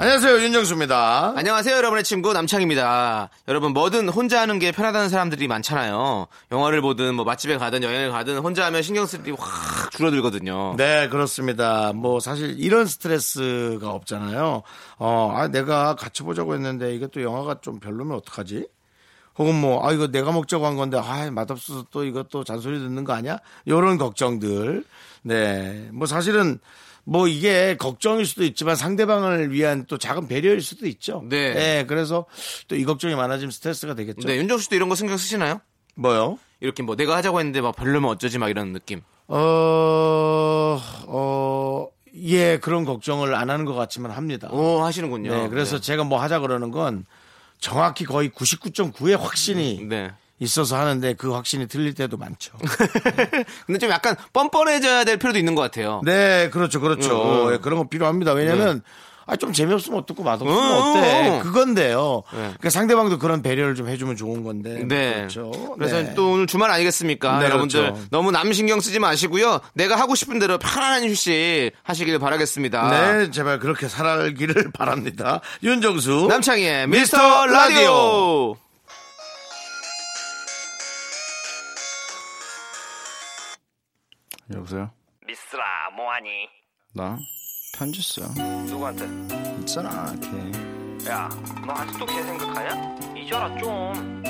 안녕하세요 윤정수입니다. 안녕하세요, 여러분의 친구 남창입니다. 여러분 뭐든 혼자 하는 게 편하다는 사람들이 많잖아요. 영화를 보든 뭐 맛집에 가든 여행을 가든 혼자 하면 신경 쓸 일이 확 줄어들거든요. 네 그렇습니다. 뭐 사실 이런 스트레스가 없잖아요. 어, 아 내가 같이 보자고 했는데 이게 또 영화가 좀 별로면 어떡하지? 혹은 뭐, 아, 이거 내가 먹자고 한 건데, 아, 맛없어서 또 이것도 잔소리 듣는 거 아니야? 요런 걱정들. 네. 뭐 사실은 뭐 이게 걱정일 수도 있지만 상대방을 위한 또 작은 배려일 수도 있죠. 네. 그래서 또 이 걱정이 많아지면 스트레스가 되겠죠. 네, 윤정수 씨도 이런 거 신경 쓰시나요? 뭐요? 이렇게 뭐 내가 하자고 했는데 막 별로면 어쩌지 막 이런 느낌. 어, 어, 예, 그런 걱정을 안 하는 것 같지만 합니다. 오, 하시는군요. 네, 그래서 제가 뭐 하자 그러는 건 정확히 거의 99.9의 확신이 네. 있어서 하는데 그 확신이 틀릴 때도 많죠. 근데 좀 약간 뻔뻔해져야 될 필요도 있는 것 같아요. 네, 그렇죠, 그렇죠. 음, 음. 예, 그런 거 필요합니다. 왜냐면 아, 좀 재미없으면 어떻고 맛없으면 음, 어때? 음. 그건데요. 네. 그러니까 상대방도 그런 배려를 좀 해주면 좋은 건데. 네. 그렇죠. 그래서 네. 또 오늘 주말 아니겠습니까? 네, 여러분들 그렇죠. 너무 남 신경 쓰지 마시고요. 내가 하고 싶은 대로 편안한 휴식 하시길 바라겠습니다. 네, 제발 그렇게 살기를 바랍니다. 윤정수. 남창희의 미스터 미스터 라디오. 라디오. 여보세요? 미스라 뭐하니? 나 편지 써. 누구한테? 있잖아, 걔. 야, 너 아직도 걔 생각하냐? 잊어라 좀.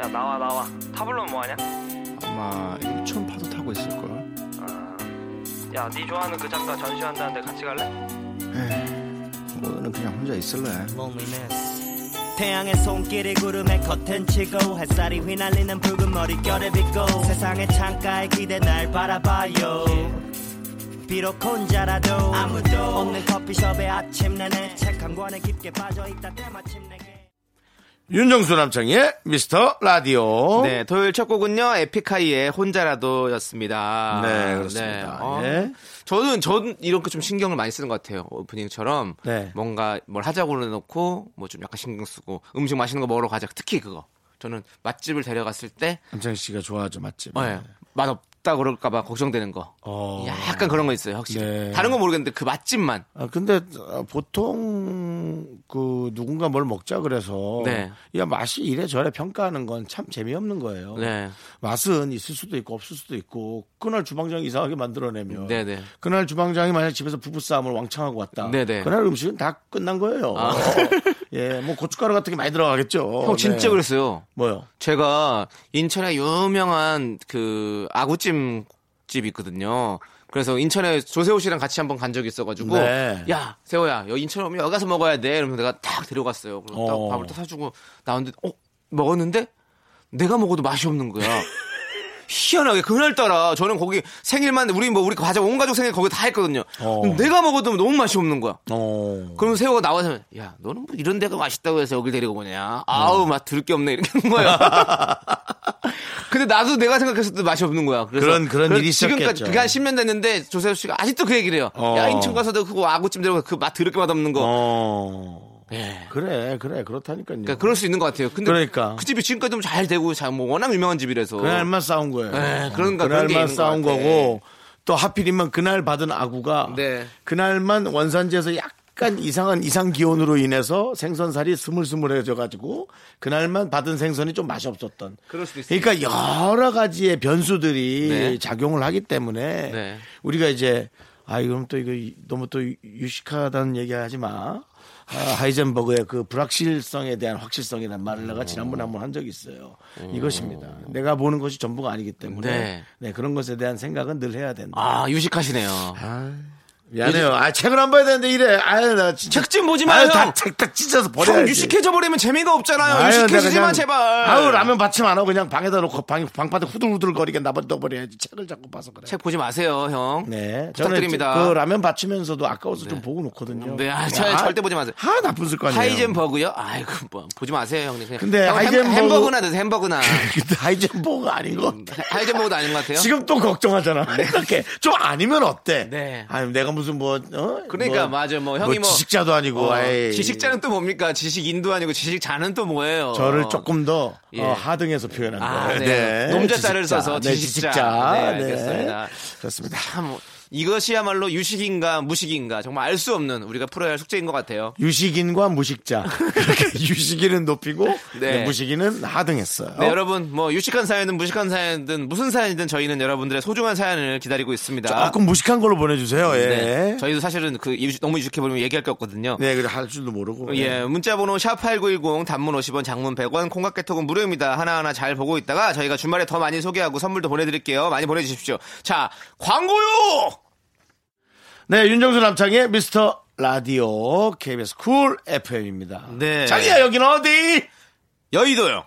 야, 나와 나와. 타블로는 뭐하냐? 아마 일촌 파도 타고 있을 걸. 아, 야, 네 좋아하는 그 작가 전시한다는데 같이 갈래? 오늘은 그냥 혼자 있을래. 태양의 손길이 구름에 커튼 치고 햇살이 휘날리는 붉은 머릿결에 비고 세상의 창가에 기대 날 바라봐요. 비록 혼자라도 아무도 없는 커피숍의 아침 내내 책 한 권에 깊게 빠져있다 때마침 내게 윤정수 남창의 미스터 라디오. 네, 토요일 첫 곡은요. 에픽하이의 혼자라도 였습니다. 네, 그렇습니다. 어, 예. 저는 저는 이렇게 좀 신경을 많이 쓰는 것 같아요. 오프닝처럼 네. 뭔가 뭘 하자고 해놓고 뭐 좀 약간 신경 쓰고 음식 맛있는 거 먹으러 가자. 특히 그거. 저는 맛집을 데려갔을 때 남창희 씨가 좋아하죠. 어, 예. 맛없 다 그럴까봐 걱정되는 거. 어. 약간 그런 거 있어요, 확실히. 네. 다른 건 모르겠는데 그 맛집만. 아, 근데 어, 보통 그 누군가 뭘 먹자 그래서 네. 야 맛이 이래저래 평가하는 건 참 재미없는 거예요. 네. 맛은 있을 수도 있고 없을 수도 있고 그날 주방장이 이상하게 만들어내면 네네. 그날 주방장이 만약 집에서 부부싸움을 왕창 하고 왔다. 네네. 그날 음식은 다 끝난 거예요. 아. 예, 뭐 고춧가루 같은 게 많이 들어가겠죠. 형 진짜 네. 그랬어요. 뭐요? 제가 인천에 유명한 그 아구찜 집 있거든요. 그래서 인천에 조세호 씨랑 같이 한번 간 적이 있어가지고 네. 야 세호야 여기 인천 오면 여기 가서 먹어야 돼. 이러면서 내가 딱 데려갔어요. 그리고 딱 어. 밥을 딱 사주고 나왔는데 어 먹었는데 내가 먹어도 맛이 없는 거야. 희한하게 그날따라 저는 거기 생일만 우리 뭐 우리 가족 온 가족 생일 거기 다 했거든요. 어. 내가 먹어도 너무 맛이 없는 거야. 어. 그럼 세호가 나와서 야 너는 뭐 이런 데가 맛있다고 해서 여길 데리고 오냐 아우 맛 들을 게 없네 이렇게 한 거야 근데 나도 내가 생각했을 때 맛이 없는 거야 그래서 그런- 그런 일이 지금까지. 그게 한 10년 됐는데 조세호 씨가 아직도 그 얘기를 해요 어. 야 인천 가서도 그거 아구찜 데리고 그맛 들을 게 맛없는 거 어. 예. 그래, 그래, 그렇다니까요. 그러니까 그럴 수 있는 것 같아요 근데 그러니까. 그 집이 지금까지 잘 되고 잘 뭐 워낙 유명한 집이라서 그날만 싸운 거예요. 네, 그런가, 그런 게 그날만 있는 싸운 것 같아. 거고 또 하필이면 그날 받은 아구가 네. 그날만 원산지에서 약간 이상한 이상 기온으로 인해서 생선살이 스물스물해져 가지고 그날만 받은 생선이 좀 맛이 없었던. 그럴 수도 있어요. 그러니까 여러 가지의 변수들이 네. 작용을 하기 때문에 네. 우리가 이제 아 이건 또 이거 너무 또 유식하다는 얘기하지 마. 아, 하이젠버그의 그 불확실성에 대한 확실성이라는 말을 내가 지난번에 한번 한 적이 있어요. 이것입니다. 내가 보는 것이 전부가 아니기 때문에 네. 네, 그런 것에 대한 생각은 늘 해야 된다. 아 유식하시네요 아, 미안해요. 아, 책을 안 봐야 되는데 이래. 아유, 나 진짜. 책 좀 보지 마요, 아유, 형. 다책다 찢어서 형 버려야지. 유식해져 버리면 재미가 없잖아요. 아유, 내가 유식해지지만 그냥- 제발. 아우, 라면 받침 안 하고 그냥 방에다 놓고 방, 방바닥 후들후들거리게 놔버려야지. 책을 자꾸 봐서 그래. 책 보지 마세요, 형. 네. 부탁드립니다. 그 라면 받치면서도 아까워서 좀 보고 놓거든요. 네, 아, 저- 절대 보지 마세요. 하, 나쁜 습관이에요. 하이젠 버거요? 아이고 뭐 보지 마세요, 형님. 그냥 근데 형, 하이젠 햄, 버거- 햄버거나 드세요, 햄버거나. 근데 하이젠 버거가 아닌 것 같아. 하이젠 버거도 아닌 것 같아요. 지금 또 걱정하잖아. 이렇게 좀 아니면 어때? 네. 아니 내가 무슨 뭐 어? 그러니까 맞아, 뭐 형이 뭐 지식자도 아니고 어. 지식자는 또 뭡니까? 지식인도 아니고 지식자는 또 뭐예요? 저를 조금 더 예. 어, 하등해서 표현한 아, 거예요. 네. nom자자를 지식자. 써서 네, 지식자. 지식자. 네, 알겠습니다. 그렇습니다. 참 이것이야말로 유식인가 무식인가 정말 알 수 없는 우리가 풀어야 할 숙제인 것 같아요. 유식인과 무식자. 유식인은 높이고 네. 네, 무식인은 하등했어요. 네, 여러분 뭐 유식한 사연이든 무식한 사연이든 무슨 사연이든 저희는 여러분들의 소중한 사연을 기다리고 있습니다. 조금 무식한 걸로 보내주세요. 예. 네. 저희도 사실은 그 유식- 너무 유식해 보면 얘기할 게 없거든요. 네, 그래 할 줄도 모르고. 예, 문자번호 샵 8910 단문 50원 장문 100원 콩깍개톡은 무료입니다. 하나하나 잘 보고 있다가 저희가 주말에 더 많이 소개하고 선물도 보내드릴게요. 많이 보내주십시오. 자, 광고요! 네, 윤정수 남창희의 미스터 라디오 KBS 쿨 FM입니다. 네. 자기야 여기는 어디? 여의도요.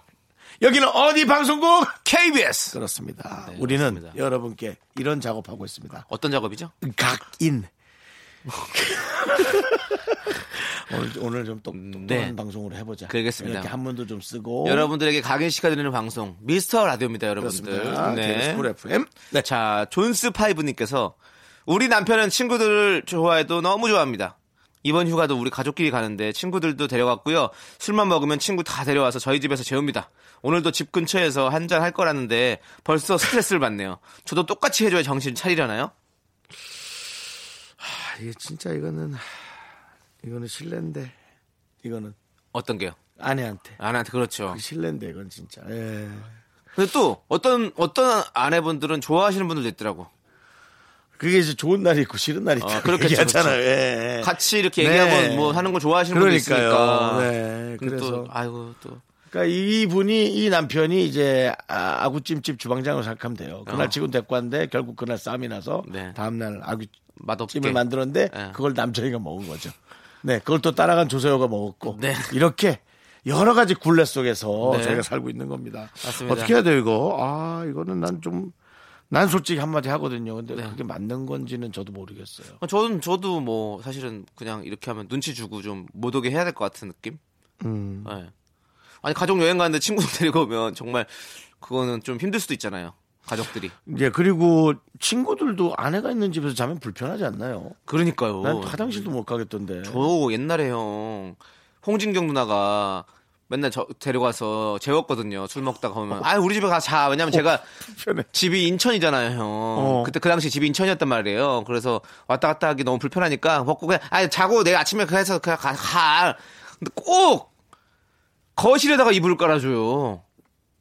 여기는 어디 방송국? KBS. 그렇습니다. 네, 우리는 그렇습니다. 여러분께 이런 작업하고 있습니다. 어떤 작업이죠? 각인. 오늘, 오늘 좀 똑똑한 네. 방송으로 해보자. 그러겠습니다. 이렇게 한문도 좀 쓰고. 여러분들에게 각인 시켜드리는 방송 미스터 라디오입니다, 여러분들. 그렇습니다. KBS 쿨 FM. 네. 자, 존스 파이브님께서 우리 남편은 친구들을 좋아해도 너무 좋아합니다. 이번 휴가도 우리 가족끼리 가는데 친구들도 데려갔고요. 술만 먹으면 친구 다 데려와서 저희 집에서 재웁니다. 오늘도 집 근처에서 한 잔 할 거라는데 벌써 스트레스를 받네요. 저도 똑같이 해줘야 정신 차리려나요? 아, 이게 진짜 이거는, 이거는 실례인데. 이거는 어떤 게요? 아내한테. 아내한테 그렇죠. 실례인데, 이건 진짜. 예. 근데 또 어떤 어떤 아내분들은 좋아하시는 분들도 있더라고. 그게 이제 좋은 날이 있고 싫은 날이 있다. 어, 그렇겠죠, 얘기하잖아요. 그렇죠. 예. 같이 이렇게 네. 얘기하고 뭐 하는 거 좋아하시는 분도 그러니까요. 있으니까. 네, 근데 또 그래서. 아이고 또 그러니까 이분이 이 남편이 이제 아, 아구찜집 주방장으로 생각하면 돼요. 그날 어. 지금 왔는데 결국 그날 싸움이 나서 네. 다음날 아구찜을 만들었는데 네. 그걸 남편이가 먹은 거죠. 네, 그걸 또 따라간 조세호가 먹었고 네. 이렇게 여러 가지 굴레 속에서 네. 저희가 살고 있는 겁니다. 맞습니다. 어떻게 해야 돼요 이거? 아 이거는 난 좀 난 솔직히 한마디 하거든요. 근데 네. 그게 맞는 건지는 저도 모르겠어요. 어, 저는 저도 뭐 사실은 그냥 이렇게 하면 눈치 주고 좀 못 오게 해야 될 것 같은 느낌. 음. 네. 아니 가족 여행 가는데 친구들 데리고 오면 정말 그거는 좀 힘들 수도 있잖아요. 가족들이. 예, 그리고 친구들도 아내가 있는 집에서 자면 불편하지 않나요? 그러니까요. 난 화장실도 못 가겠던데. 저 옛날에 형 홍진경 누나가 맨날 저 데려가서 재웠거든요. 술 먹다가 오면 아 우리 집에 가 자. 왜냐면 제가 불편해. 집이 인천이잖아요, 형. 어. 그때 그 당시 집이 인천이었단 말이에요. 그래서 왔다 갔다 하기 너무 불편하니까 먹고 그냥 아 자고 내일 아침에 그래서 그냥 가. 가. 근데 꼭 거실에다가 이불을 깔아줘요.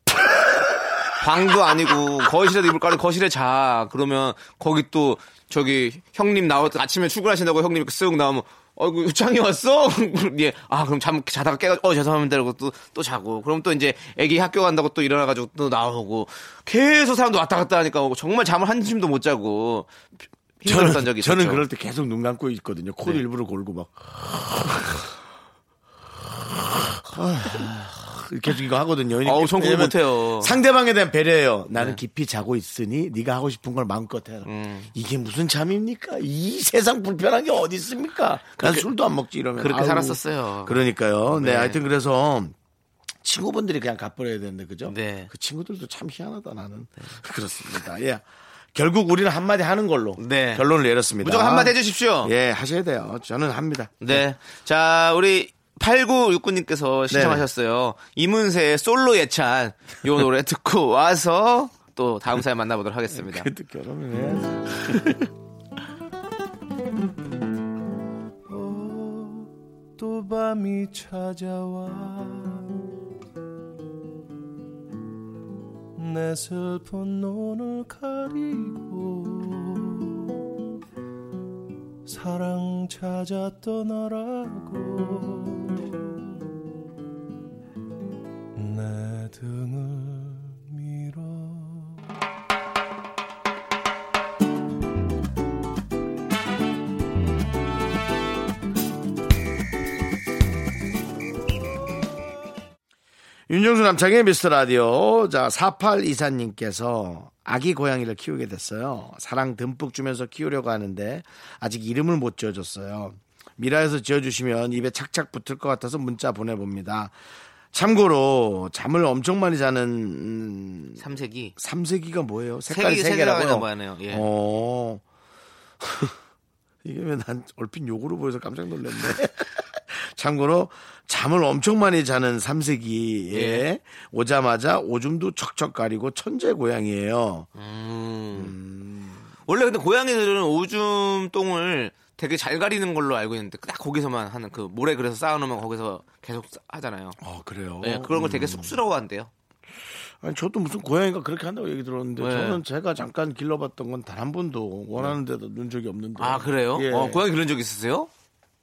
방도 아니고 거실에다 이불 깔아 거실에 자. 그러면 거기 또 저기 형님 때 아침에 출근하신다고 형님 쓱 나오면 어이구 짱이 왔어? 예. 아 그럼 잠 자다가 깨가 어 죄송합니다 이러고 또 또 자고 그럼 또 이제 애기 학교 간다고 또 일어나가지고 또 나오고 계속 사람도 왔다 갔다 하니까 정말 잠을 한숨도 못 자고 힘들었던 적이 있었죠. 저는 그럴 때 계속 눈 감고 있거든요. 코를 네. 일부러 골고 막. 계속 이거 하거든요. 그거 왜냐면 못해요. 상대방에 대한 배려예요. 나는 네. 깊이 자고 있으니 네가 하고 싶은 걸 마음껏 해라. 음. 이게 무슨 잠입니까? 이 세상 불편한 게 어디 있습니까? 난 술도 안 먹지 이러면. 그렇게 아우. 살았었어요. 그러니까요. 네. 네. 하여튼 그래서 친구분들이 그냥 갚아야 되는데 그죠? 네. 그 친구들도 참 희한하다 나는. 그렇습니다. 예. 결국 우리는 한마디 하는 걸로 네. 결론을 내렸습니다. 무조건 한마디 해주십시오. 예, 하셔야 돼요. 저는 합니다. 네. 자, 우리 8969님께서 신청하셨어요. 이문세의 솔로 예찬 요 노래 듣고 와서 또 다음 사연 만나보도록 하겠습니다. 그래도 결혼을 해야지. 또 밤이 찾아와 내 슬픈 눈을 가리고 사랑 찾아 떠나라고 내 등을 밀어 윤정수 남창의 미스터 라디오. 자, 4824님께서 아기 고양이를 키우게 됐어요. 사랑 듬뿍 주면서 키우려고 하는데 아직 이름을 못 지어줬어요. 미라에서 지어주시면 입에 착착 붙을 것 같아서 문자 보내봅니다. 참고로 잠을 엄청 많이 자는 음, 삼색이 삼색이가 뭐예요? 색깔이 세 개라고요? 하네요. 예. 어. 이게 왜 난 얼핏 욕으로 보여서 깜짝 놀랐네. 참고로 잠을 엄청 많이 자는 삼색이에 예. 오자마자 오줌도 척척 가리고 천재 고양이에요. 원래 근데 고양이들은 오줌 똥을 되게 잘 가리는 걸로 알고 있는데 딱 거기서만 하는 그 모래 그래서 쌓아놓으면 거기서 계속 싸- 하잖아요. 아 그래요? 예, 그런 걸 되게 쑥스러워한대요. 아니, 저도 무슨 고양이가 그렇게 한다고 얘기 들었는데 네. 저는 제가 잠깐 길러봤던 건 단 한 번도 원하는 데도 넣은 적이 없는데. 아 그래요? 예. 어, 고양이 그런 적 있으세요?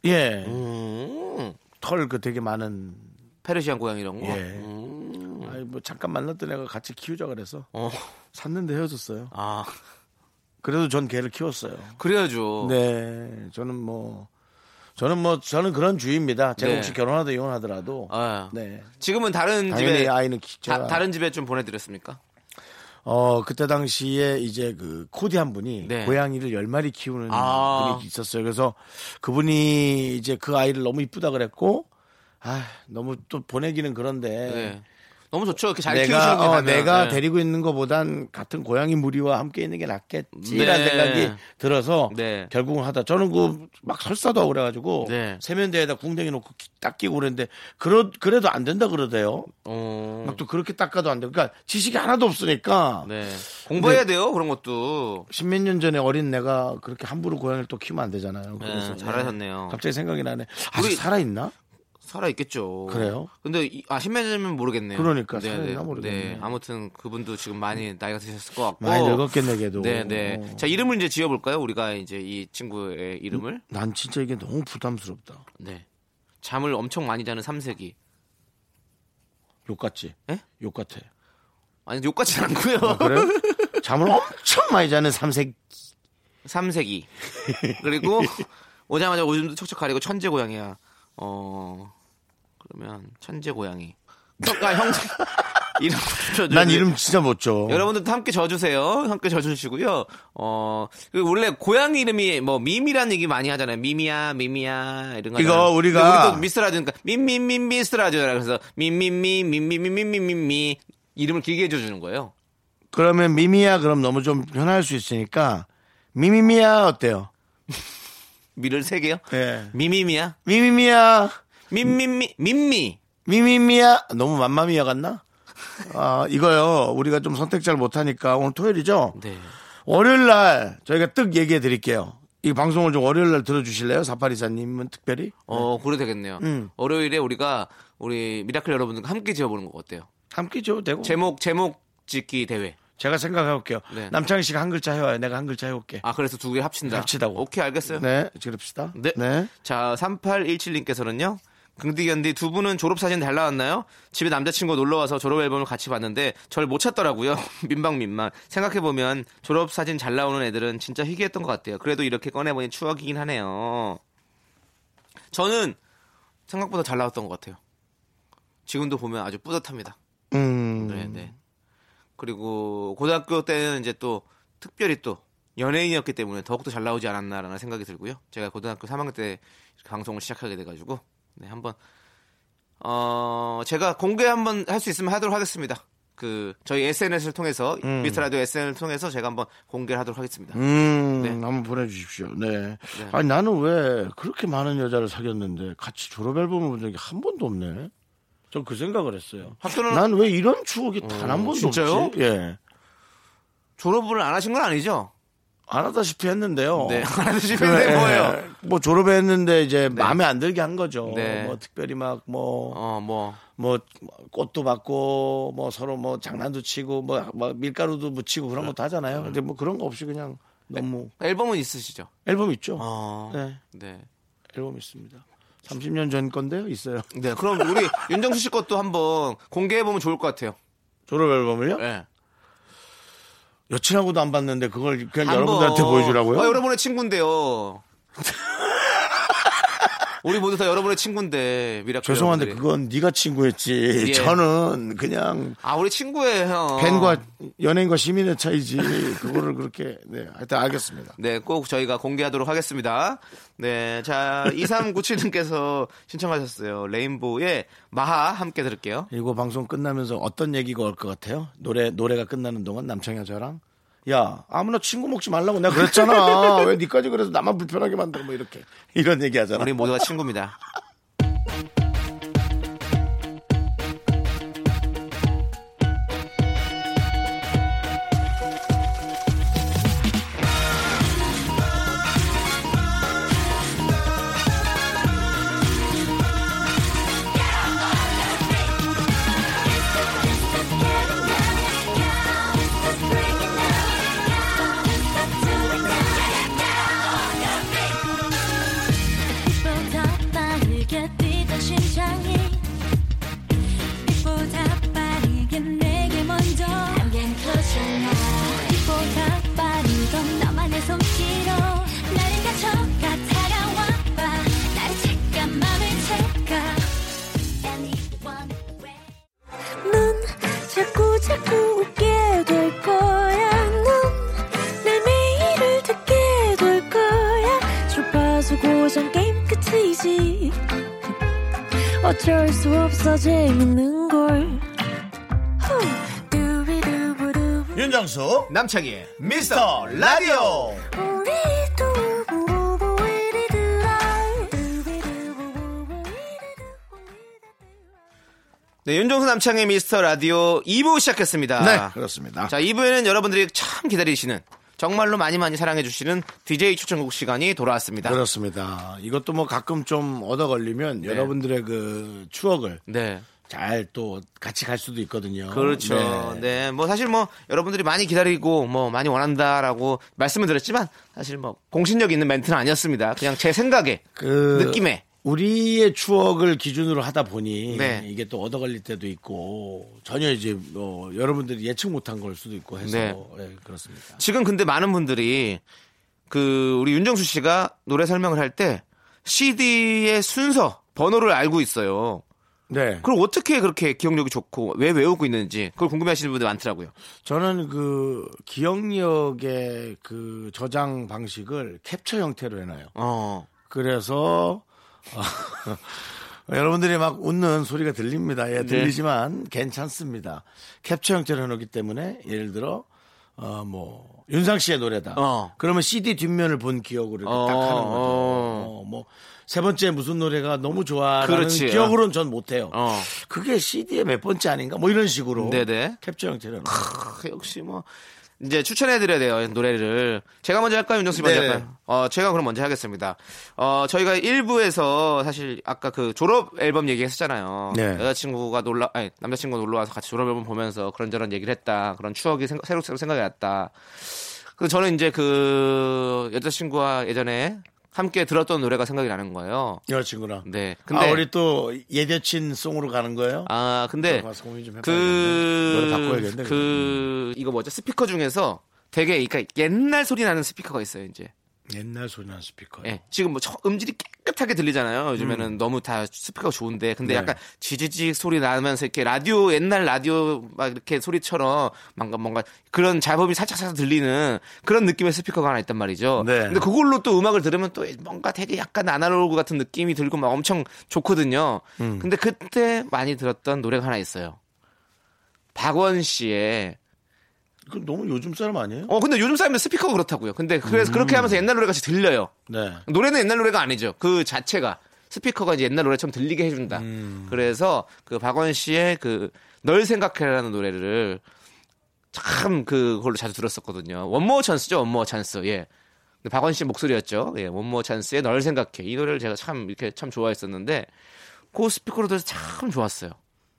예. 음, 털그 되게 많은. 페르시안 고양이 이런 거. 예. 음, 아니 뭐 잠깐 만났던 애가 같이 키우자 그래서 어, 샀는데 헤어졌어요. 아 그래도 전 개를 키웠어요. 그래야죠. 네, 저는 뭐 저는 뭐 저는 그런 주의입니다. 제가 네. 혹시 결혼하다 이혼하더라도 아, 네 지금은 다른 집에 아이는 키- 다, 다른 집에 좀 보내 드렸습니까? 어 그때 당시에 이제 그 코디 한 분이 네. 고양이를 열 마리 키우는 아. 분이 있었어요. 그래서 그분이 이제 그 아이를 너무 이쁘다 그랬고 아 너무 또 보내기는 그런데 네. 너무 좋죠. 이렇게 잘 키우시는 내가 게 어, 나면. 내가 네. 데리고 있는 것보단 같은 고양이 무리와 함께 있는 게 낫겠지라는 네. 생각이 들어서 네. 결국은 하다 저는 그 막 설사도 하고 그래가지고 네. 세면대에다 궁뎅이 놓고 기- 딱 끼고 그랬는데 그러, 그래도 안 된다 그러대요. 어, 막 또 그렇게 닦아도 안 돼. 그러니까 지식이 하나도 없으니까 네. 공부해야 돼요. 그런 것도. 십몇 년 전에 어린 내가 그렇게 함부로 고양이를 또 키우면 안 되잖아요. 네, 그래서 잘하셨네요. 갑자기 생각이 나네. 아직 살아 있나? 살아 있겠죠. 그래요? 근데 이- 아 년이면 모르겠네요. 그러니까 네, 살아있나 네, 모르겠네. 네. 아무튼 그분도 지금 많이 나이가 드셨을 것 같고. 많이 늙었겠네 걔도. 네, 네. 어. 자 이름을 이제 지어 볼까요? 우리가 이제 이 친구의 이름을. 난 진짜 이게 너무 부담스럽다. 네. 잠을 엄청 많이 자는 삼색이. 욕 같지? 예? 욕 같아. 아니 욕같진 않고요. 아, 그래? 잠을 엄청 많이 자는 삼색. 삼색이. 그리고 오자마자 오줌도 척척 가리고 천재 고양이야. 어 그러면 천재 고양이. 형, 아, 형 이름 저- 난 저- 이름 진짜 못 줘. 여러분들도 함께 져주세요. 함께 져주시고요. 어, 그리고 원래 고양이 이름이 뭐 미미라는 얘기 많이 하잖아요. 미미야, 미미야 이런 거. 이거. 우리가- 우리도 미스라디오니까 미미미 미스라디오라 그래서 미미미 미미미미미미 이름을 길게 해줘주는 거예요. 그러면 미미야 그럼 너무 좀 편할 수 있으니까 미미미야 어때요? 미를 세 개요. 예. 미미미야, 미미미야 민미미, 민미. 미미미야 너무 맘마미야 같나? 아 이거요 우리가 좀 선택 잘 못하니까 오늘 토요일이죠. 네. 월요일 날 저희가 뜩 얘기해 드릴게요. 이 방송을 좀 월요일 날 들어주실래요? 사파리사님은 특별히? 어, 그래 되겠네요. 음. 월요일에 우리가 우리 미라클 여러분들과 함께 지어보는 거 어때요? 함께 줘도 되고. 제목 제목 짓기 대회. 제가 생각해 볼게요. 네. 남창희 씨가 한 글자 해와요. 내가 한 글자 해올게. 아 그래서 두 개 합친다. 합치다고. 오케이 알겠어요. 네, 그럽시다. 네. 자, 3817님께서는요. 긍디견디 두 분은 졸업사진 잘 나왔나요? 집에 남자친구가 놀러와서 졸업앨범을 같이 봤는데 절 못 찾더라고요. 민방민만. 생각해보면 졸업사진 잘 나오는 애들은 진짜 희귀했던 것 같아요. 그래도 이렇게 꺼내보니 추억이긴 하네요. 저는 생각보다 잘 나왔던 것 같아요. 지금도 보면 아주 뿌듯합니다. 음. 네, 네. 그리고 고등학교 때는 이제 또 특별히 또 연예인이었기 때문에 더욱더 잘 나오지 않았나라는 생각이 들고요. 제가 고등학교 3학년 때 방송을 시작하게 돼가지고 네 한번 어 제가 공개 한번 할 수 있으면 하도록 하겠습니다. 그 저희 SNS를 통해서 미스터 라디오 SNS를 통해서 제가 한번 공개를 하도록 하겠습니다. 음, 네. 한번 보내주십시오. 네. 아니, 나는 왜 그렇게 많은 여자를 사귀었는데 같이 졸업 앨범을 본 적이 한 번도 없네? 전 그 생각을 했어요. 학교는 난왜 이런 추억이 단한 번도 진짜요? 없지? 예. 졸업을 안 하신 건 아니죠? 안 하다시피 했는데요. 네, 안 하다시피 했는데 예. 뭐예요? 뭐 졸업했는데 이제 마음에 안 들게 한 거죠. 네. 뭐 특별히 막 뭐 어 뭐. 뭐 꽃도 받고 뭐 서로 뭐 장난도 치고 뭐, 뭐 밀가루도 묻히고 그런 것도 하잖아요. 근데 뭐 그런 거 없이 그냥 너무 앨범은 있으시죠? 앨범 있죠. 어. 네, 네. 앨범 있습니다. 30년 전 건데요, 있어요. 네, 그럼 우리 윤정수 씨 것도 한번 공개해 보면 좋을 것 같아요. 졸업 앨범을요? 네. 여친하고도 안 봤는데 그걸 그냥 여러분들한테 보여주라고요? 아, 여러분의 친구인데요. 우리 모두 다 여러분의 친구인데 미라클 죄송한데 여러분들이. 그건 네가 친구였지. 예. 저는 그냥 아 우리 친구예요. 팬과 연예인과 시민의 차이지. 그거를 그렇게 네, 하여튼 알겠습니다. 네, 꼭 저희가 공개하도록 하겠습니다. 네, 자 2397님께서 신청하셨어요. 레인보우의 마하 함께 들을게요. 이거 방송 끝나면서 어떤 얘기가 올 것 같아요? 노래 노래가 끝나는 동안 남창이와 저랑 야 아무나 친구 먹지 말라고 내가 그랬잖아. 왜 니까지 그래서 나만 불편하게 만들어 뭐 이렇게 이런 얘기 하잖아. 우리 모두가 친구입니다. 윤정수 남창희의 미스터 라디오. 네, 윤종수 남창의 미스터 라디오 2부 시작했습니다. 네 그렇습니다. 자, 2부에는 여러분들이 참 기다리시는 정말로 많이 많이 사랑해 주시는 DJ 추천곡 시간이 돌아왔습니다. 그렇습니다. 이것도 뭐 가끔 좀 얻어 걸리면 여러분들의 그 추억을 네. 잘 또 같이 갈 수도 있거든요. 그렇죠. 네. 네. 뭐 사실 뭐 여러분들이 많이 기다리고 뭐 많이 원한다라고 말씀을 드렸지만 사실 뭐 공신력 있는 멘트는 아니었습니다. 그냥 제 생각에 그 느낌에 우리의 추억을 기준으로 하다 보니 네. 이게 또 얻어 걸릴 때도 있고 전혀 이제 뭐 여러분들이 예측 못한 걸 수도 있고 해서 네. 예, 그렇습니다. 지금 근데 많은 분들이 그 우리 윤정수 씨가 노래 설명을 할 때 CD의 순서 번호를 알고 있어요. 네. 그럼 어떻게 그렇게 기억력이 좋고 왜 외우고 있는지 그걸 궁금해하시는 분들 많더라고요. 저는 그 기억력의 그 저장 방식을 캡처 형태로 해놔요. 어. 그래서 어, 여러분들이 막 웃는 소리가 들립니다. 네. 예, 들리지만 괜찮습니다. 캡처 형태로 해놓기 때문에 예를 들어 어 뭐 윤상 씨의 노래다. 어. 그러면 CD 뒷면을 본 기억으로 이렇게 어, 딱 하는 거죠. 어. 어, 뭐 세 번째 무슨 노래가 너무 좋아라는. 기억으로는 전 못해요. 어. 그게 CD의 몇 번째 아닌가? 뭐 이런 식으로 네네. 캡처 형태로. 해놓은 크, 역시 뭐 이제 추천해드려야 돼요 노래를 제가 먼저 할까요 윤정수 씨 먼저 네네. 할까요? 어 제가 그럼 먼저 하겠습니다. 어 저희가 1부에서 사실 아까 그 졸업 앨범 얘기했었잖아요. 네. 여자친구가 놀라 아니 남자친구가 놀러 와서 같이 졸업 앨범 보면서 그런저런 얘기를 했다. 그런 추억이 생- 새록새록 생각이 났다. 그 저는 이제 그 여자친구와 예전에 함께 들었던 노래가 생각이 나는 거예요. 여자친구랑. 네. 근데 아, 우리 또 옛 여친 song으로 가는 거예요? 아, 근데. 그, 그, 이거 뭐죠? 스피커 중에서 되게, 그러니까 옛날 소리 나는 스피커가 있어요, 이제. 옛날 나는 스피커. 예. 지금 뭐 저- 음질이 깨끗하게 들리잖아요. 요즘에는 너무 다 스피커가 좋은데. 근데 음. 네. 약간 지지직 소리 나면서 이렇게 라디오, 옛날 라디오 막 이렇게 소리처럼 뭔가 뭔가 그런 잡음이 살짝 살짝 들리는 그런 느낌의 스피커가 하나 있단 말이죠. 네. 근데 그걸로 또 음악을 들으면 또 뭔가 되게 약간 아날로그 같은 느낌이 들고 막 엄청 좋거든요. 음. 근데 그때 많이 들었던 노래가 하나 있어요. 박원 씨의 그 너무 요즘 사람 아니에요? 어 근데 요즘 사람은 스피커가 그렇다고요. 근데 그래서 그렇게 하면서 옛날 노래 같이 들려요. 네. 노래는 옛날 노래가 아니죠. 그 자체가 스피커가 이제 옛날 노래처럼 들리게 해준다. 그래서 그 박원 씨의 그 널 생각해라는 노래를 참 그걸로 자주 들었었거든요. 원모어 찬스죠, 원모어 찬스. 예. 근데 박원 씨 목소리였죠. 예, 원모어 찬스의 널 생각해. 이 노래를 제가 참 이렇게 참 좋아했었는데 그 스피커로 들어서 참 좋았어요.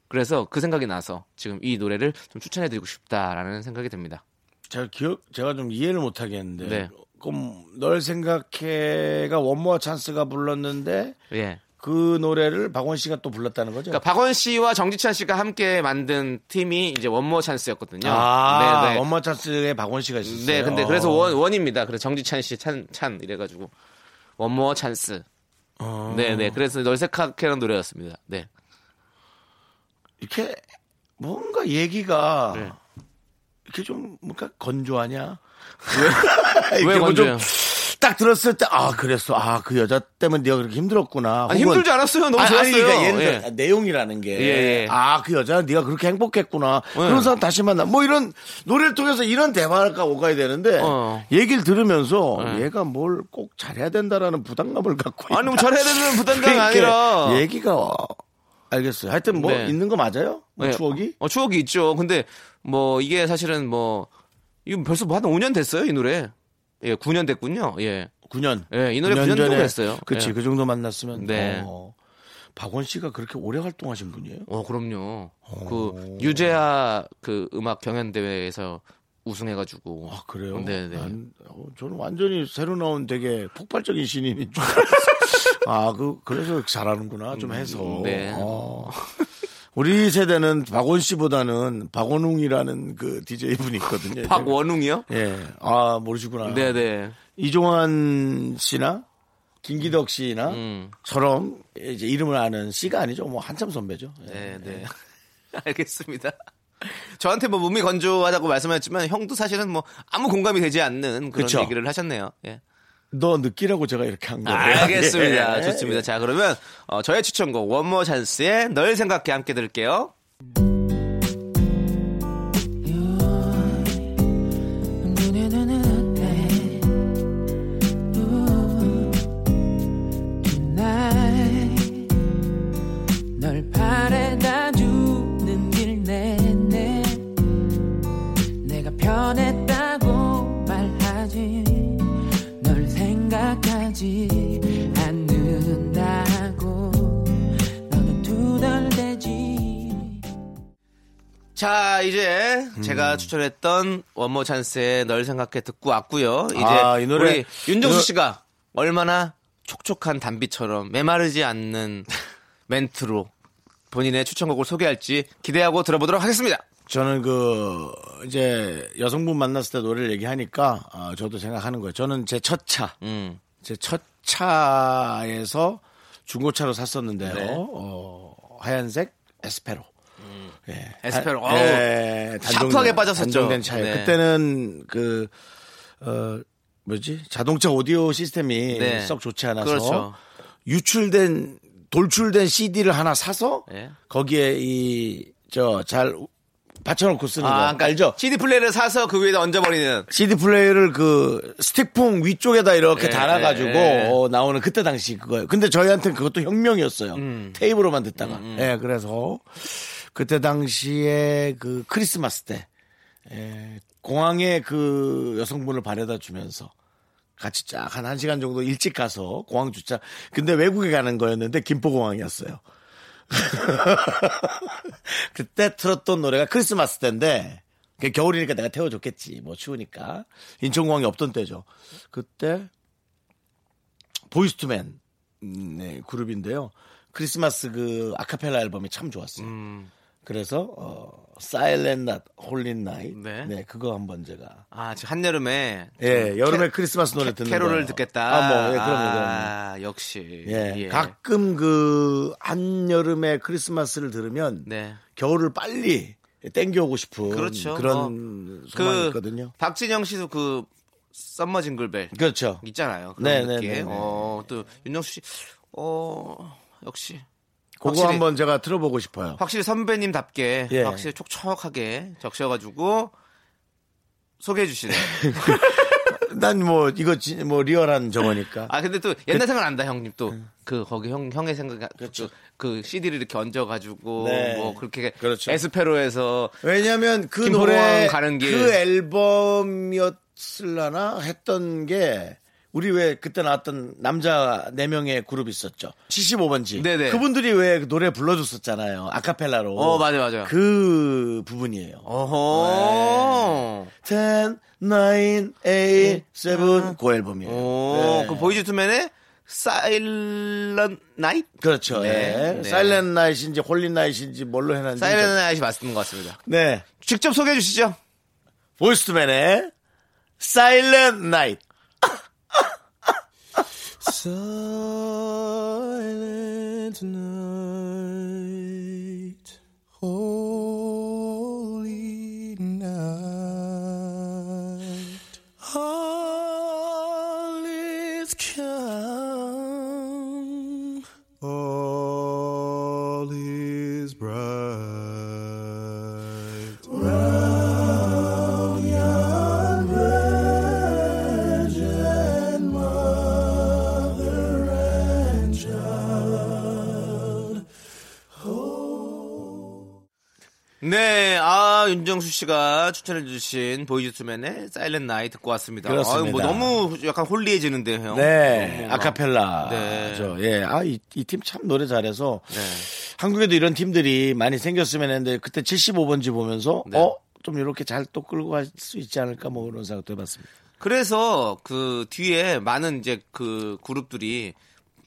그래서 그 생각이 나서 지금 이 노래를 좀 추천해드리고 싶다라는 생각이 듭니다. 제가 기억, 제가 좀 이해를 못 하겠는데. 네. 그럼 널 생각해가 원모어 찬스가 불렀는데 예. 그 노래를 박원 씨가 또 불렀다는 거죠? 그러니까 박원 씨와 정지찬 씨가 함께 만든 팀이 이제 원모어 찬스였거든요. 아, 네, 네. 원모어 찬스에 박원 씨가 있었어요. 네, 근데 그래서 원, 원입니다. 그래서 정지찬 씨 찬, 찬 이래가지고 원모어 찬스. 네, 네. 그래서 널 생각해라는 노래였습니다. 네. 이렇게 뭔가 얘기가 네. 이렇게 좀 뭔가 건조하냐? 왜 뭐 건조해요? 좀딱 들었을 때, 아, 그랬어. 아, 그 여자 때문에 네가 그렇게 힘들었구나. 아, 힘들지 않았어요. 너무 아니, 아니, 좋았어요. 그러니까 예를 예. 들어 내용이라는 게. 예, 예. 아, 그 여자 네가 그렇게 행복했구나. 예. 그런 사람 다시 만나. 뭐 이런 노래를 통해서 이런 대화가 오가야 되는데 어. 얘기를 들으면서 예. 얘가 뭘 꼭 잘해야 된다라는 부담감을 갖고. 아니, 뭐 잘해야 되는 부담감이 그러니까 아니라. 얘기가 어, 알겠어요. 하여튼 뭐 네. 있는 거 맞아요? 뭐 네. 추억이? 어, 추억이 있죠. 근데 뭐 이게 사실은 뭐 이거 벌써 뭐한 5년 됐어요, 이 노래. 예, 9년 됐군요. 예. 9년. 예, 이 노래 9년 정도 됐어요. 그치, 예. 그 정도 만났으면. 네. 어, 박원 씨가 그렇게 오래 활동하신 분이에요? 어, 그럼요. 그 유재하 그 음악 경연 대회에서 우승해가지고. 아, 그래요? 네, 네. 난, 어, 저는 완전히 새로 나온 되게 폭발적인 신인인 줄 알았어요. 아, 그, 그래서 잘하는구나, 좀 해서. 네. 어. 우리 세대는 박원 씨보다는 박원웅이라는 그 DJ 분이 있거든요. 박원웅이요? 예. 아, 모르시구나. 네네. 이종환 씨나 김기덕 씨나 음. 처럼 이제 이름을 아는 씨가 아니죠. 뭐 한참 선배죠. 예. 네, 네. 알겠습니다. 저한테 뭐 몸이 건조하다고 말씀하셨지만 형도 사실은 뭐 아무 공감이 되지 않는 그런 그쵸. 얘기를 하셨네요. 예. 너 느끼라고 제가 이렇게 한 거예요. 알겠습니다. 예. 좋습니다. 자, 그러면 어, 저의 추천곡 원모 찬스의 널 생각해 함께 들을게요. 자, 이제 음. 제가 추천했던 원모 찬스의 널 생각해 듣고 왔고요. 이제 아, 이 노래- 우리 윤정수 씨가 얼마나 촉촉한 단비처럼 메마르지 않는 멘트로 본인의 추천곡을 소개할지 기대하고 들어보도록 하겠습니다. 저는 그 이제 여성분 만났을 때 노래를 얘기하니까 아, 저도 생각하는 거예요. 저는 제 첫 차, 음. 제첫 차에서 중고차로 샀었는데요. 네. 어, 하얀색 에스페로. 예. 에스페로. 아, 예, 샤프하게 빠졌었죠. 단종된 차예요. 네. 그때는 그 어, 뭐지 자동차 오디오 시스템이 네. 썩 좋지 않아서 그렇죠. 유출된 돌출된 CD를 하나 사서 네. 거기에 이 저 잘 받쳐놓고 쓰는 거 그러니까 알죠? CD 플레이를 사서 그 위에다 얹어버리는. CD 플레이를 그 스틱풍 위쪽에다 이렇게 예, 달아가지고 예, 예. 어, 나오는 그때 당시 그거예요. 근데 저희한테는 그것도 혁명이었어요. 음. 테이프로만 듣다가. 예, 그래서 그때 당시에 그 크리스마스 때 예, 공항에 그 여성분을 바래다 주면서 같이 쫙 한 1시간 정도 일찍 가서 공항 주차. 근데 외국에 가는 거였는데 김포공항이었어요. 그때 틀었던 노래가 크리스마스 때인데 겨울이니까 내가 태워줬겠지. 뭐 추우니까. 인천공항이 없던 때죠. 그때 보이스투맨 음, 네, 그룹인데요. 크리스마스 그 아카펠라 앨범이 참 좋았어요. 음. 그래서 어 Silent Night, Holy Night. 네. 네. 그거 한번 제가 아, 지금 한여름에. 예, 여름에 캐- 크리스마스 노래 듣는 캐롤을 거예요. 듣겠다. 아, 뭐, 예, 그럼요. 아, 역시. 예, 가끔 그 한여름에 크리스마스를 들으면 네. 겨울을 빨리 땡겨오고 싶은 그렇죠. 그런 소망이 그 있거든요. 박진영 씨도 그 Summer Jingle Bell 그렇죠. 있잖아요. 네, 그런 네, 느낌. 네, 네. 어, 또 윤정수 씨, 어, 역시 그거 확실히- 한번 제가 들어보고 싶어요. 확실히 선배님답게 예. 확실히 촉촉하게 적셔가지고 소개해 주시네요. 난뭐 이거 지- 뭐 리얼한 정어니까. 아 근데 또 옛날 생각 난다 형님 또그 거기 형 형의 생각 그, 그 CD를 이렇게 얹어 가지고 네. 뭐 그렇게 그렇죠. 에스페로에서 왜냐하면 그 노래 가는 길. 그 앨범이었을라나 했던 게 우리 왜 그때 나왔던 남자 네 명의 그룹 있었죠. 75번지. 네네. 그분들이 왜그 노래 불러줬었잖아요. 아카펠라로. 어 맞아 맞아. 그 부분이에요. 어허. 10, 9, 8, 7. 그 앨범이에요. 오, 네. 그 보이즈 투맨의 사일런 나이트? 그렇죠. 네. 예. 네. 사일렌 나이트인지 홀린 나이트인지 뭘로 해놨는지. 사일런 나이트 맞는 것 같습니다. 네. 직접 소개해 주시죠. 보이스투맨의 사일렌 나이트. Silent night, 네, 아 윤정수 씨가 추천해주신 보이즈투맨의 사일렌 나이 듣고 왔습니다. 그렇습니다. 아유, 뭐 너무 약간 홀리해지는데요. 네, 너무 막- 아카펠라. 네. 죠 예, 아, 이, 이팀 참 노래 잘해서. 네. 한국에도 이런 팀들이 많이 생겼으면 했는데, 그때 75번지 보면서, 네. 어? 좀 이렇게 잘 또 끌고 갈 수 있지 않을까, 뭐, 그런 생각도 해봤습니다. 그래서 그 뒤에 많은 이제 그 그룹들이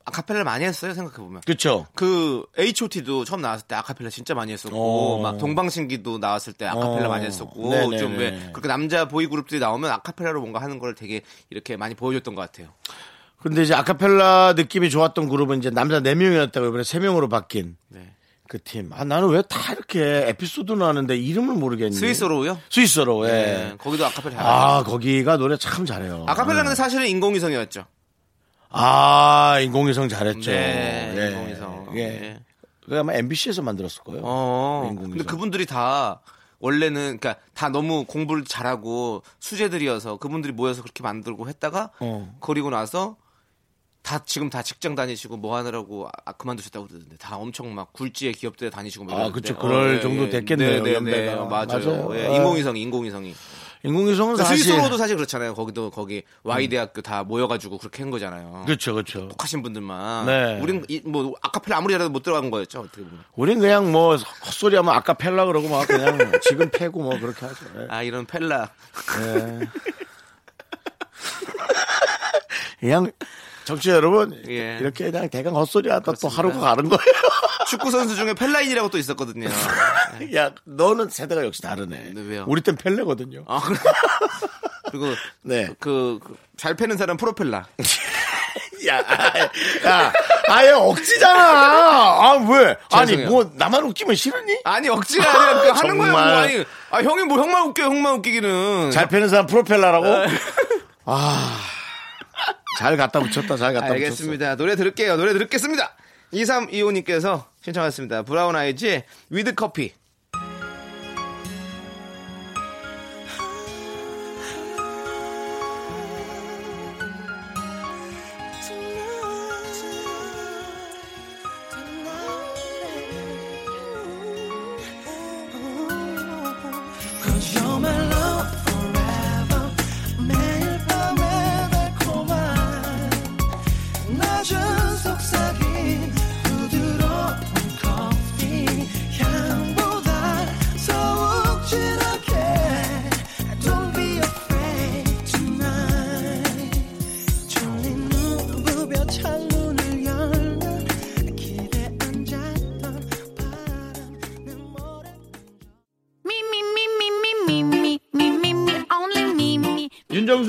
아카펠라 많이 했어요. 생각해 보면. 그쵸? 그 H.O.T.도 처음 나왔을 때 아카펠라 진짜 많이 했었고 어. 막 동방신기도 나왔을 때 아카펠라 어. 많이 했었고 네네네. 좀왜 그렇게 남자 보이 그룹들이 나오면 아카펠라로 뭔가 하는 걸 되게 이렇게 많이 보여줬던 것 같아요. 근데 이제 아카펠라 느낌이 좋았던 그룹은 이제 남자 4 명이었다고 이번에 3 명으로 바뀐 네. 그 팀. 아, 나는 왜 다 이렇게 에피소드 나왔는데 이름을 모르겠니? 스위스로요? 스위스로, 예. 네. 거기도 아카펠라. 아, 거기가 노래 참 잘해요. 아카펠라 근데 네. 사실은 인공위성이었죠. 아, 인공위성 잘했죠. 네, 예. 인공위성. 예. 예. 그게 아마 MBC에서 만들었을 거예요. 어. 근데 그분들이 다 원래는 그러니까 다 너무 공부를 잘하고 수재들이어서 그분들이 모여서 그렇게 만들고 했다가 어. 그리고 나서 다 지금 다 직장 다니시고 뭐 하느라고 아, 그만두셨다고 그러던데 다 엄청 막 굴지의 기업들에 다니시고 막 아. 그쵸. 그럴 예, 정도 예. 됐겠네요, 네, 네. 네, 맞아요. 맞아요. 예, 아. 인공위성이 인공위성이. 인공위성은 사실. 스위스로도 사실 그렇잖아요. 거기도 거기 Y 대학교 다 모여가지고 그렇게 한 거잖아요. 그렇죠, 그렇죠. 하신 분들만. 네. 우린 이- 뭐 아카펠라 아무리 잘해도 못 들어간 거였죠. 어떻게 보면. 우린 그냥 뭐 헛소리 하면 아까펠라 그러고 막 그냥 지금 패고 뭐 그렇게 하죠. 예. 아 이런 펠라. 예. 그냥 정치 여러분 예. 이렇게 그냥 대강 헛소리 하다 또. 하루가 가는 거예요. 축구 선수 중에 펠라인이라고 또 있었거든요. 야 너는 세대가 역시 다르네. 네, 왜요? 우리 땐 펠레거든요. 아 그래. 그리고 네. 그잘 패는 사람 프로펠라. 야, 야, 아예 억지잖아. 아 왜? 아니. 뭐 나만 웃기면 싫으니? 아니 억지가 아니라 그 하는 거야. 뭐. 아니 아 형이 뭐 형만 웃겨 형만 웃기기는. 잘 패는 사람 프로펠러라고? 네. 아, 잘 갖다 붙였다. 잘 갖다 알겠습니다. 노래 들을게요. 노래 듣겠습니다. 2325님께서 신청하셨습니다. 브라운 아이즈의 With Coffee.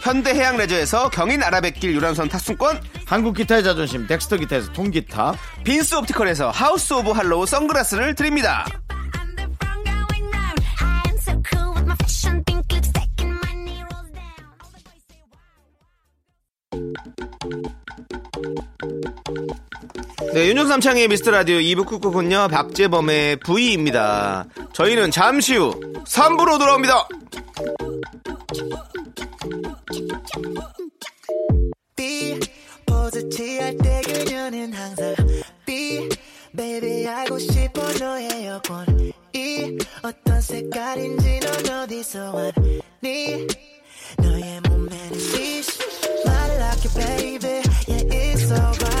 현대해양 레저에서 경인 아라뱃길 유람선 탑승권. 한국 기타의 자존심 덱스터 기타에서 통기타, 빈스 옵티컬에서 하우스 오브 할로우 선글라스를 드립니다. 네, 윤정수 남창희의 미스터 라디오 2부 끝곡은요, 박재범의 V입니다. 저희는 잠시 후 3부로 돌아옵니다. B 포즈 취할 때 그녀는 항상. B baby 알고 싶어 너의 여권. E 어떤 색깔인지 넌 어디서 왔니? 너의 몸매는 C 말을 할게 baby. Yeah it's alright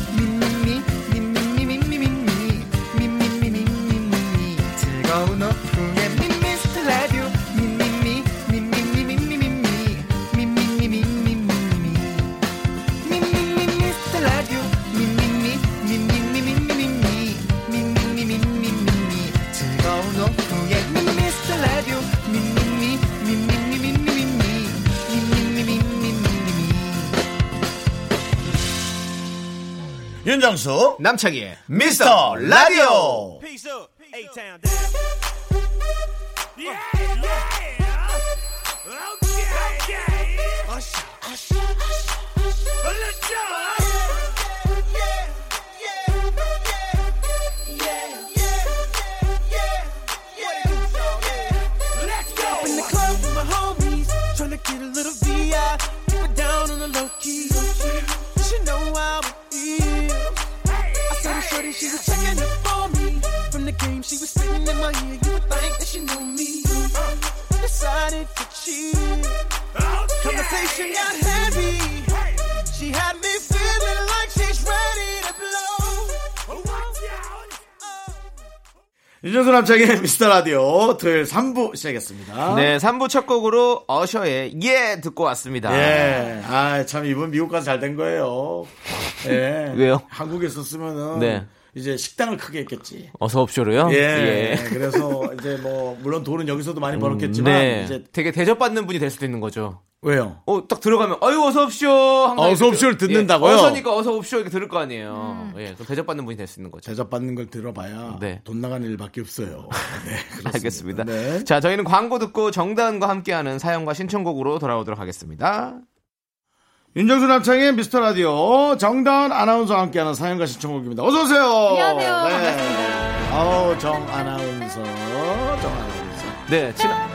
윤정수 남창희의 미스터 라디오 shorty, she was checking up on me. From the game, she was spitting in my ear. You would think that she knew me. Decided to cheat. Conversation got heavy. She had me feeling like she's ready to blow. 윤정수 남창의 미스터 라디오 토요일 3부 시작했습니다. 네, 3부 첫 곡으로 어셔의 예 듣고 왔습니다. 예. 아, 참 이번 미국 가서 잘 된 거예요. 예. 왜요? 한국에 있었으면은 네. 이제 식당을 크게 했겠지. 어서 옵쇼로요? 예. 그래서 이제 뭐 물론 돈은 여기서도 많이 벌었겠지만 네. 이제 되게 대접받는 분이 될 수도 있는 거죠. 왜요? 어, 딱 들어가면, 어유 어서 옵쇼! 항상 어서 이렇게 옵쇼를 들- 듣는다고요? 예, 어서니까 어서 옵쇼 이렇게 들을 거 아니에요. 예, 그럼 대접받는 분이 될 수 있는 거죠. 대접받는 걸 들어봐야 네. 돈 나가는 일밖에 없어요. 네, 그렇습니다. 알겠습니다. 네. 자, 저희는 광고 듣고 정다은과 함께하는 사연과 신청곡으로 돌아오도록 하겠습니다. 윤정수 남창의 미스터 라디오 정다은 아나운서와 함께하는 사연과 신청곡입니다. 어서 오세요. 안녕하세요. 반갑습니다. 아우 정 아나운서, 정 아나운서. 네, 지난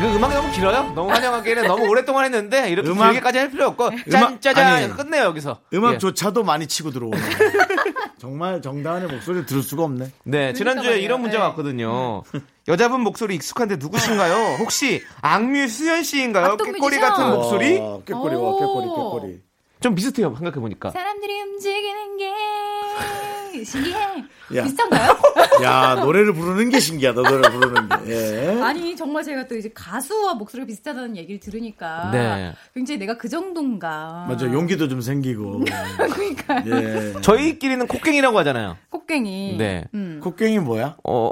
그 음악이 너무 길어요? 너무 환영하기에는 너무 오랫동안 했는데 이렇게 음악- 길게까지 할 필요 없고 음악- 짠짜잔 아니, 끝내요 여기서. 예. 음악조차도 많이 치고 들어오네. 정말 정다은의 목소리를 들을 수가 없네. 네, 지난주에 말이에요. 이런 문자가 네. 왔거든요. 여자분 목소리 익숙한데 누구신가요? 혹시 악뮤 수현 씨인가요? 꾀꼬리. 같은 목소리? 어, 꾀꼬리 와, 오. 꾀꼬리, 꾀꼬리. 좀 비슷해요. 생각해 보니까. 사람들이 움직이는 게 신기해. 야. 비슷한가요? 야, 노래를 부르는 게 신기하다, 노래 부르는 게. 예. 아니 정말 제가 또 이제 가수와 목소리가 비슷하다는 얘기를 들으니까 네. 굉장히 내가 그 정도인가. 맞아, 용기도 좀 생기고. 그러니까 예. 저희끼리는 콧갱이라고 하잖아요. 콧갱이. 네. 음. 콧갱이 뭐야? 어,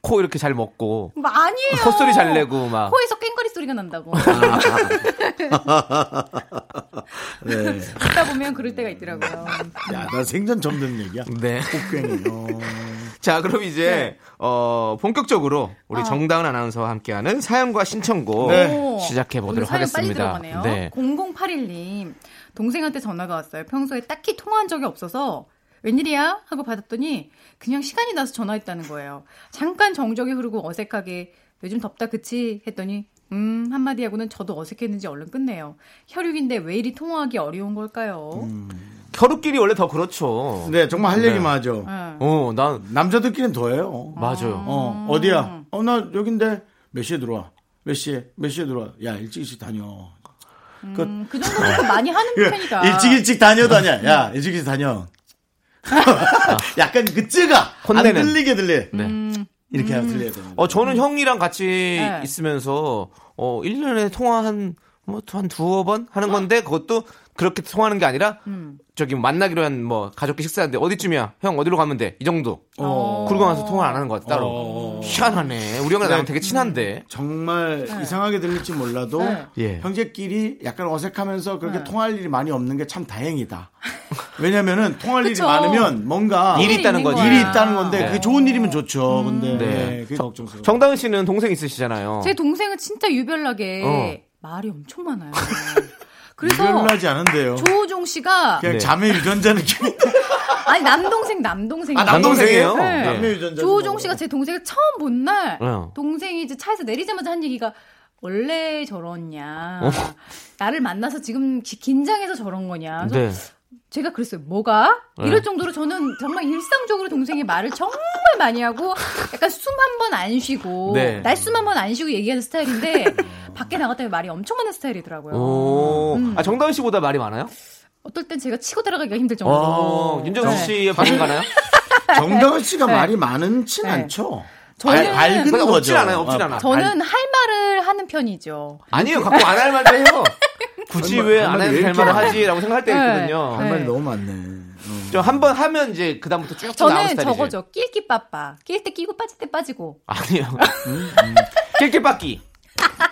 코 이렇게 잘 먹고 뭐 아니에요. 콧소리 잘 내고 막. 코에서 깽거리 소리가 난다고. 네. 듣다 보면 그럴 때가 있더라고요. 야, 나 생전 듣는 얘기야. 네. 콧갱이. 어. 자, 그럼 이제 어 본격적으로 우리 어. 정다은 아나운서와 함께하는 사연과 신청곡 네. 오, 시작해 보도록 하겠습니다. 빨리 들어가네요. 네. 0081님 동생한테 전화가 왔어요. 평소에 딱히 통화한 적이 없어서 웬일이야 하고 받았더니 그냥 시간이 나서 전화했다는 거예요. 잠깐 정적이 흐르고 어색하게 요즘 덥다 그치 했더니 음 한마디 하고는 저도 어색했는지 얼른 끝내요. 혈육인데 왜 이리 통화하기 어려운 걸까요? 혈육끼리 원래 더 그렇죠. 네, 정말 할 네. 얘기만 하죠. 응. 어, 난 남자들끼리는 더해요. 맞아요. 어, 어디야? 어, 나 여긴데 몇 시에 들어와? 몇 시에? 몇 시에 들어와? 야, 일찍 일찍 다녀. 그, 음, 그 정도는 좀 많이 하는 편이다. 일찍 일찍 다녀도 아니야. 야, 일찍 일찍 다녀. 약간 그 쯔가 안 혼내는. 들리게 들려. 음, 이렇게 하면 들려야 되는 어, 저는 형이랑 같이 네. 있으면서, 어, 1년에 통화 한, 뭐, 한 두어 번 하는 건데, 그것도 그렇게 통화하는 게 아니라, 음. 저기 만나기로 한 뭐, 가족끼리 식사하는데, 어디쯤이야? 형, 어디로 가면 돼? 이 정도. 어. 그러고 나서 통화를 안 하는 것 같아, 따로. 어. 희한하네. 우리 형이랑 나랑 되게 친한데. 정말 이상하게 들릴지 몰라도 네. 예. 형제끼리 약간 어색하면서 그렇게 네. 통할 일이 많이 없는 게 참 다행이다. 왜냐면은 통할 일이. 많으면 뭔가 일이 있다는 거지. 일이 있다는 건데 네. 그게 좋은 일이면 좋죠. 근데 네. 네, 그게 걱정스러워. 정다은 씨는 동생 있으시잖아요. 제 동생은 진짜 유별나게 어. 말이 엄청 많아요. 그래서 유별나지 않은데요. 조우종 씨가 그냥 네. 자매 유전자 느낌. 아니 남동생 남동생 아, 남동생이에요? 네. 남매 유전자. 조우종 씨가 제 동생을 처음 본날 어. 동생이 이제 차에서 내리자마자 한 얘기가 원래 저렇냐 어. 나를 만나서 지금 기- 긴장해서 저런 거냐 그래서 네. 제가 그랬어요 뭐가 네. 이럴 정도로 저는 정말 일상적으로 동생의 말을 정말 많이 하고 약간 숨 한 번 안 쉬고 네. 날숨 한 번 안 쉬고 얘기하는 스타일인데 밖에 나갔다 말이 엄청 많은 스타일이더라고요. 오. 음. 아, 정다은 씨보다 말이 많아요? 어떨 땐 제가 치고 들어가기가 힘들 정도로. 어, 윤정수 네. 씨의 반응 가나요? 정다은 씨가 네. 말이 많진 네. 않죠. 저는- 알- 밝은 거죠. 없진 않아요, 없진 어, 않아. 저는 할 말을 하는 편이죠. 아니요, 갖고 안 할 말도 해요. 굳이 왜할안왜 이렇게 말을? 하지라고 생각할 때가 네. 있거든요. 할 말이 네. 너무 많네. 어. 좀한번 하면 이제 그다음부터 쭉 나오는 저는 스타일이지. 저거죠. 낄끼 빠빠. 낄 때 끼고 빠질 때 빠지고. 아니요. 낄낄빠끼.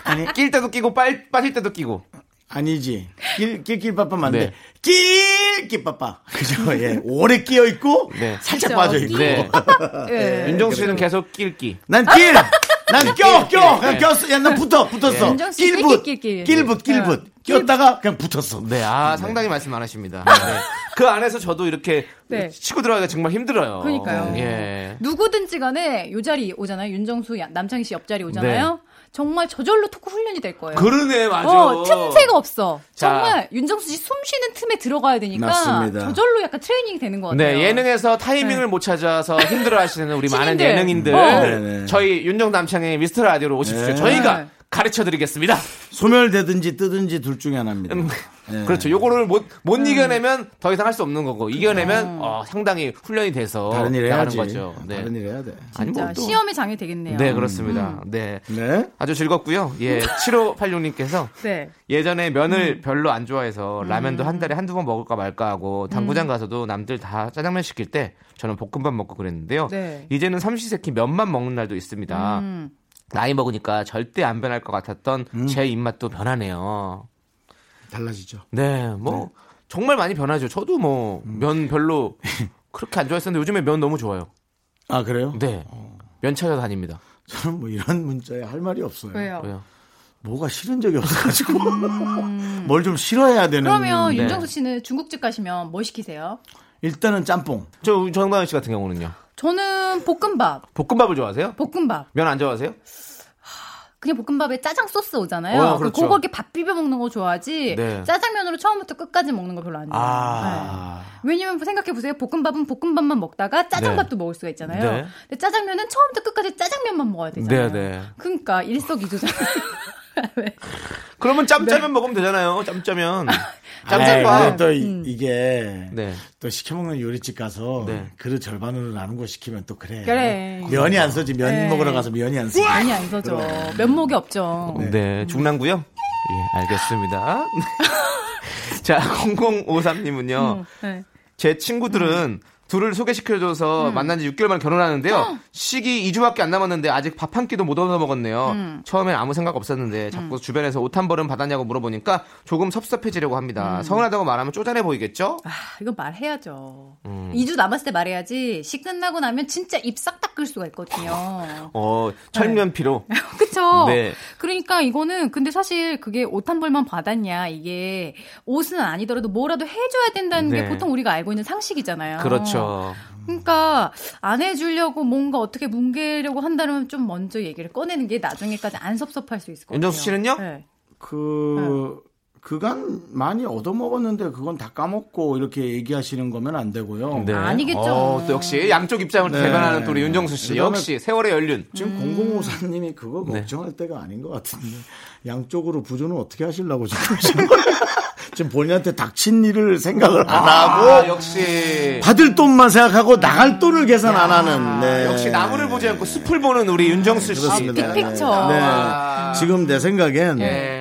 아니 낄 때도 끼고 빨, 빠질 때도 끼고. 아니지. 낄, 낄낄 빠빠 맞는데. 네. 낄끼빠빠. 그죠? 예. 오래 끼어 있고, 네. 살짝 그죠. 빠져 있고. 네. 예. 윤정수 씨는 계속 낄끼. 난 낄! 난 껴! 껴! 그냥 네. 꼈어. 야, 난 붙어. 붙었어. 예. 낄낄. 낄붓, 낄붓. 꼈다가 그냥 붙었어. 네, 아, 상당히 말씀 많으십니다. 네. 그 안에서 저도 이렇게 네. 치고 들어가기가 정말 힘들어요. 그러니까요. 예. 누구든지 간에 요 자리 오잖아요. 윤정수, 야- 남창희 씨 옆자리 오잖아요. 정말 저절로 토크 훈련이 될 거예요. 네. 그러네, 맞아. 어, 틈새가 없어. 자. 정말 윤정수 씨 숨 쉬는 틈에 들어가야 되니까 맞습니다. 저절로 약간 트레이닝이 되는 것 같아요. 네, 예능에서 타이밍을 네. 못 찾아서 힘들어 하시는 우리 많은. 예능인들. 어. 저희 윤정 남창의 미스터 라디오로 오십시오. 네. 저희가 네. 가르쳐 드리겠습니다. 소멸되든지 뜨든지 둘 중에 하나입니다. 예. 그렇죠. 요거를 못, 못 음. 이겨내면 더 이상 할 수 없는 거고, 이겨내면 어, 상당히 훈련이 돼서 다른 일 해야지. 거죠. 네. 다른 일 해야 돼. 아니, 진짜 뭐 또- 시험의 장이 되겠네요. 네, 그렇습니다. 네. 네. 아주 즐겁고요. 예, 7586님께서 네. 예전에 면을 음. 별로 안 좋아해서 라면도 한 달에 한두 번 먹을까 말까 하고 음. 당구장 가서도 남들 다 짜장면 시킬 때 저는 볶음밥 먹고 그랬는데요. 네. 이제는 삼시세끼 면만 먹는 날도 있습니다. 음. 나이 먹으니까 절대 안 변할 것 같았던 음. 제 입맛도 변하네요. 달라지죠. 네, 뭐 정말 많이 변하죠. 저도 뭐 음. 면 별로 그렇게 안 좋아했었는데 요즘에 면 너무 좋아요. 아, 그래요? 네. 면 찾아 다닙니다. 저는 뭐 이런 문자에 할 말이 없어요. 왜요? 왜요? 뭐가 싫은 적이 없어가지고. 뭘좀 싫어해야 되는. 그러면 네. 윤정수 씨는 중국집 가시면 뭐 시키세요? 일단은 짬뽕. 저 정다은 씨 같은 경우는요. 저는 볶음밥. 볶음밥을 좋아하세요? 볶음밥. 면 안 좋아하세요? 그냥 볶음밥에 짜장 소스 오잖아요. 어, 그 그렇죠. 그거 이렇게 밥 비벼 먹는 거 좋아하지. 네. 짜장면으로 처음부터 끝까지 먹는 거 별로 안 좋아해요. 아. 네. 왜냐면 생각해 보세요. 볶음밥은 볶음밥만 먹다가 짜장밥도 먹을 수가 있잖아요. 네. 근데 짜장면은 처음부터 끝까지 짜장면만 먹어야 되잖아요. 네, 네. 그러니까 일석이조잖아요. 왜? 그러면 짬짜면 먹으면 되잖아요. 짬짜면. 아이, 짬짬밥. 근데 또 음. 이, 게 네. 또 시켜먹는 요리집 가서 네. 그릇 절반으로 나눈 거 시키면 또 그래. 그래. 면이 안 써지 면 네. 먹으러 가서 면이 안 써. 많이 안 서죠. 면목이 없죠. 네. 중랑구요? 예, 알겠습니다. 자, 0053님은요. 음, 네. 제 친구들은 둘을 소개시켜줘서 음. 만난 지 6개월 만에 결혼하는데요. 시기 2주밖에 안 남았는데 아직 밥 한 끼도 못 얻어 먹었네요. 음. 처음엔 아무 생각 없었는데 자꾸 주변에서 옷 한 벌은 받았냐고 물어보니까 조금 섭섭해지려고 합니다. 음. 서운하다고 말하면 쪼잔해 보이겠죠? 아, 이건 말해야죠. 음. 2주 남았을 때 말해야지. 시 끝나고 나면 진짜 입 싹 닦을 수가 있거든요. 어, 철면피로. 그쵸? 네. 그러니까 이거는 근데 사실 그게 옷 한 벌만 받았냐 이게 옷은 아니더라도 뭐라도 해줘야 된다는 네. 게 보통 우리가 알고 있는 상식이잖아요. 그렇죠. 그러니까 안 해주려고 뭔가 어떻게 뭉개려고 한다면 좀 먼저 얘기를 꺼내는 게 나중에까지 안 섭섭할 수 있을 것 같아요. 윤정수 씨는요? 네. 그 그간 많이 얻어먹었는데 그건 다 까먹고 이렇게 얘기하시는 거면 안 되고요. 네. 아니겠죠. 어, 또 역시 양쪽 입장을 네. 대변하는 또 우리 윤정수 씨. 역시 세월의 연륜. 지금 음. 공공호사님이 그거 네. 걱정할 때가 아닌 것 같은데 양쪽으로 부조는 어떻게 하시려고 지금 그러시는 거예요? 지금 본인한테 닥친 일을 생각을 안 하고 아, 역시. 받을 돈만 생각하고 나갈 돈을 계산 안 하는. 네. 역시 나무를 보지 않고 숲을 보는 우리 윤정수 씨. 그렇습니다. 빅픽처. 네. 아. 지금 내 생각엔 예.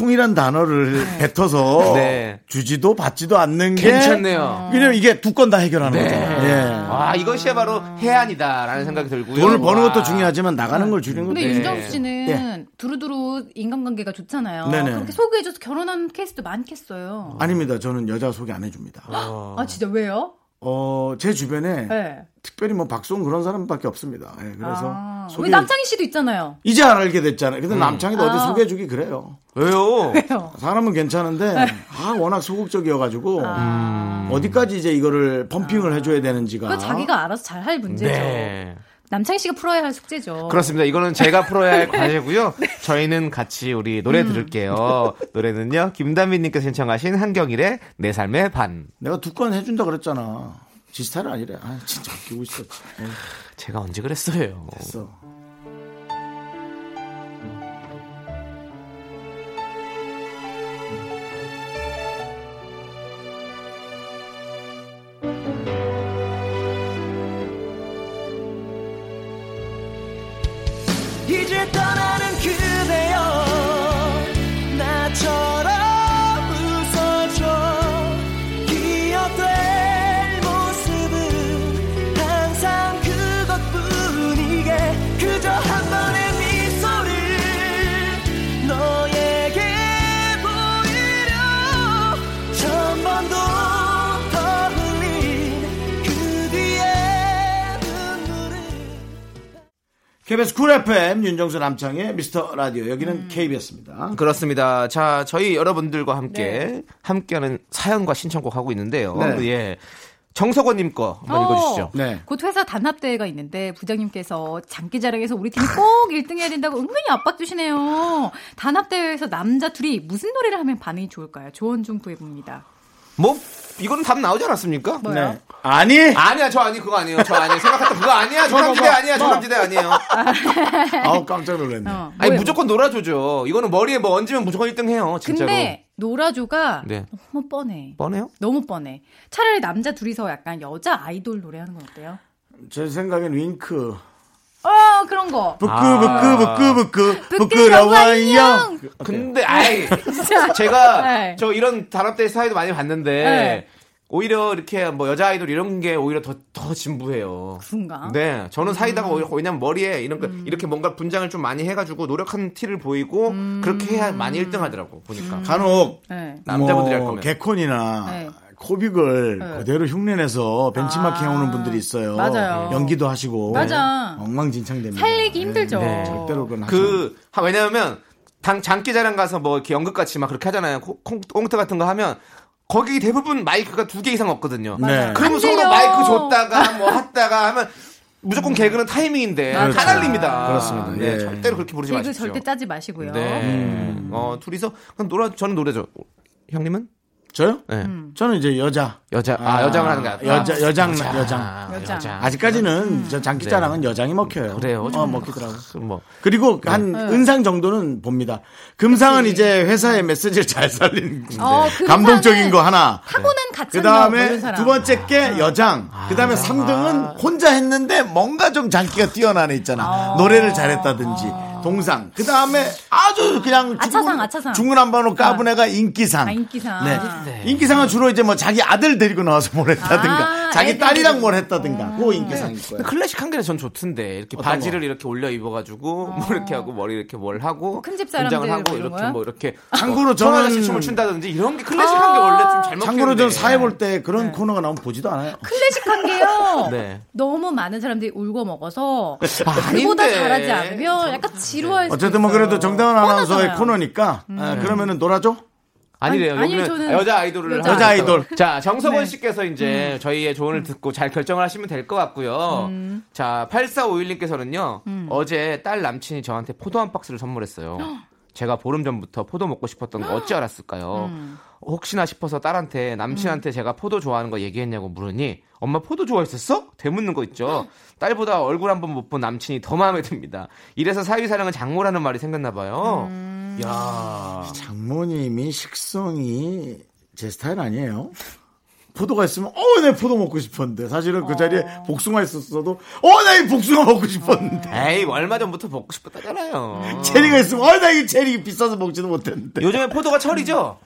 퉁이란 단어를 뱉어서 네. 주지도 받지도 않는 게 괜찮네요. 왜냐면 이게 두 건 다 해결하는 네. 거잖아요. 예. 와, 이것이 바로 해안이다라는 생각이 들고요. 돈을 버는 와. 것도 중요하지만 나가는 걸 줄이는 것도 근데 네. 윤정수 씨는 예. 두루두루 인간관계가 좋잖아요. 네네. 그렇게 소개해줘서 결혼한 케이스도 많겠어요. 아닙니다. 저는 여자 소개 안 해줍니다. 아 진짜 왜요? 어, 제 주변에 네. 특별히 뭐 박수홍 그런 사람밖에 없습니다. 예, 그래서 아, 소개 왜 남창희 씨도 있잖아요. 이제 알게 됐잖아요. 근데 남창이도 어디 아. 소개해주기 그래요. 왜요? 왜요? 사람은 괜찮은데 아 워낙 소극적이어가지고 아. 어디까지 이제 이거를 펌핑을 해줘야 되는지가 그거 자기가 알아서 잘 할 문제죠. 네. 남창희 씨가 풀어야 할 숙제죠. 그렇습니다. 이거는 제가 풀어야 할 과제고요. 저희는 같이 우리 노래 들을게요. 노래는요. 김단민님께서 신청하신 한경일의 내 삶의 반. 내가 두 건 해준다 그랬잖아. 지 스타일 아니래. 아, 진짜 웃기고 있어. 에이, 제가 언제 그랬어요. 됐어. KBS 쿨 FM 윤정수 남창희의 미스터 라디오 여기는 KBS입니다. 그렇습니다. 자, 저희 여러분들과 함께 함께하는 사연과 신청곡 하고 있는데요. 네. 예. 정석원님 거 한번 어. 읽어주시죠. 네. 곧 회사 단합대회가 있는데 부장님께서 장기자랑에서 우리 팀이 꼭 1등 해야 된다고 은근히 압박 주시네요. 단합대회에서 남자 둘이 무슨 노래를 하면 반응이 좋을까요? 조언 좀 구해봅니다. 뭐 이거는 답 나오지 않았습니까? 뭐요? 네. 아니 아니야, 저 아니 그거 아니에요. 저 아니에요. 생각했던 그거 아니야. 조남지대 아니야. 조남지대 아니에요. 아우 깜짝 놀랐네. 어, 아니? 무조건 놀아줘죠. 이거는 머리에 뭐 얹으면 무조건 1등 해요. 진짜로. 근데 노라조가 네. 너무 뻔해. 뻔해요? 너무 뻔해. 차라리 남자 둘이서 약간 여자 아이돌 노래하는 건 어때요? 제 생각엔 윙크. 어 그런 거. 부끄 아. 부끄 부끄 부끄 부끄러워요. 부끄러워요. 근데 아이 제가 네. 저 이런 단합대 사회도 많이 봤는데 네. 오히려 이렇게 뭐 여자 아이돌 이런 게 오히려 더 더 진부해요. 그런가? 네, 저는 사이다가 오히려 왜냐면 머리에 이런 거 이렇게 뭔가 분장을 좀 많이 해가지고 노력한 티를 보이고 그렇게 해야 많이 1등하더라고 보니까. 간혹 네. 남자분들이 할뭐 거면. 개콘이나 네. 코빅을 네. 그대로 흉내내서 벤치마킹 아, 해오는 분들이 있어요. 맞아요. 연기도 하시고. 맞아. 엉망진창됩니다. 살리기 힘들죠. 네. 절대로 그건 그 하- 왜냐하면 당 장기자랑 가서 뭐 이렇게 연극같이 막 그렇게 하잖아요. 콩- 콩- 꽁트 같은 거 하면 거기 대부분 마이크가 두 개 이상 없거든요. 네. 그러면 안 서로. 마이크 줬다가 뭐 했다가 하면 무조건 개그는 타이밍인데. 다 날립니다. 그렇습니다. 네, 예. 절대로 그렇게 부르지 마십시오. 절대 짜지 마시고요. 네. 어, 둘이서 그럼 노래 저는 노래죠. 형님은? 저요? 네. 음. 저는 이제 여자. 여자 아, 여장을 하는 게 아니라 여자, 여장, 여자. 여장. 여장. 아직까지는 저 장기자랑은 여장이 먹혀요. 네. 그래요. 어, 먹히더라고. 뭐 그리고 한 은상 정도는 봅니다. 금상은 이제 회사의 메시지를 잘 살리는 어, 금상은 감동적인 거 하나. 타고난 가창력 그뭐 다음에. 두 번째 게 여장. 그 다음에 삼 3등은 혼자 했는데 뭔가 좀 장기가 뛰어난 애 있잖아. 노래를 잘했다든지. 동상. 그 다음에 아주 그냥 아차상, 아차상. 중구난방으로 까분 애가 인기상. 아, 인기상. 네. 인기상은 주로 이제 뭐 자기 아들 데리고 나와서 뭘 했다든가. 아, 자기 딸이랑. 뭘 했다든가. 그거 인기상일 거예요. 근데 클래식한 게전 좋던데 이렇게 바지를 이렇게 올려 입어가지고 뭐 이렇게 하고 머리 이렇게 뭘 하고 큰집 분장을 사람들 하고 뭐 이렇게 거야? 뭐 이렇게 참고로 저는- 춤을 춘다든지 이런 게 클래식한 게 원래 좀잘 먹히는데 참고로 저는 사회 볼때 네. 그런 코너가 나오면 보지도 않아요. 클래식한 게요. 네. 너무 많은 사람들이 울고 먹어서 아, 그보다. 잘하지 않으면 약간 지루할 수 어쨌든 뭐 있어요. 그래도 정다은 아나운서의 뻔하잖아요. 코너니까 아, 그러면은 놀아줘? 아니래요. 아니, 아니요, 여기는 저는 여자 아이돌을 여자 아이돌. 자, 정석원 네. 씨께서 이제 저희의 조언을 듣고 잘 결정을 하시면 될 것 같고요. 음. 자, 8451님께서는요. 어제 딸 남친이 저한테 포도 한 박스를 선물했어요. 제가 보름 전부터 포도 먹고 싶었던 거 어찌 알았을까요? 음. 혹시나 싶어서 딸한테 남친한테 제가 포도 좋아하는 거 얘기했냐고 물으니 엄마 포도 좋아했었어? 되묻는 거 있죠. 딸보다 얼굴 한 번 못 본 남친이 더 마음에 듭니다. 이래서 사위 사랑은 장모라는 말이 생겼나 봐요. 음. 야. 장모님이 식성이 제 스타일 아니에요. 포도가 있으면 어, 내 포도 먹고 싶었는데 사실은 그 자리에 복숭아 있었어도 어, 나이 복숭아 먹고 싶었는데 에이, 얼마 전부터 먹고 싶었다잖아요. 체리가 있으면 어, 나이 체리 비싸서 먹지도 못했는데 요즘에 포도가 철이죠?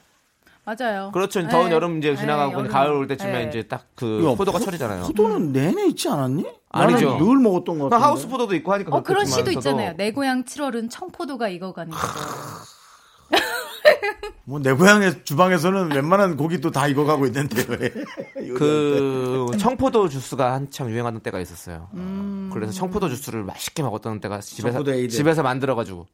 맞아요. 그렇죠. 네. 더운 여름 이제 지나가고 네. 가을 올 때쯤에 네. 이제 딱그 야, 포도가 포- 철이잖아요. 포도는 내내 있지 않았니? 아니죠. 나는 늘 먹었던 것그 같은데. 하우스 포도도 있고 하니까 어 그런 시도 있잖아요. 내 고향 7월은 청포도가 익어가는 거죠. 뭐내 고향의 주방에서는 웬만한 고기도 다 익어가고 있는데 왜? 그 청포도 주스가 한창 유행하던 때가 있었어요. 음. 그래서 청포도 주스를 맛있게 먹었던 때가 집에서. 집에서 만들어 가지고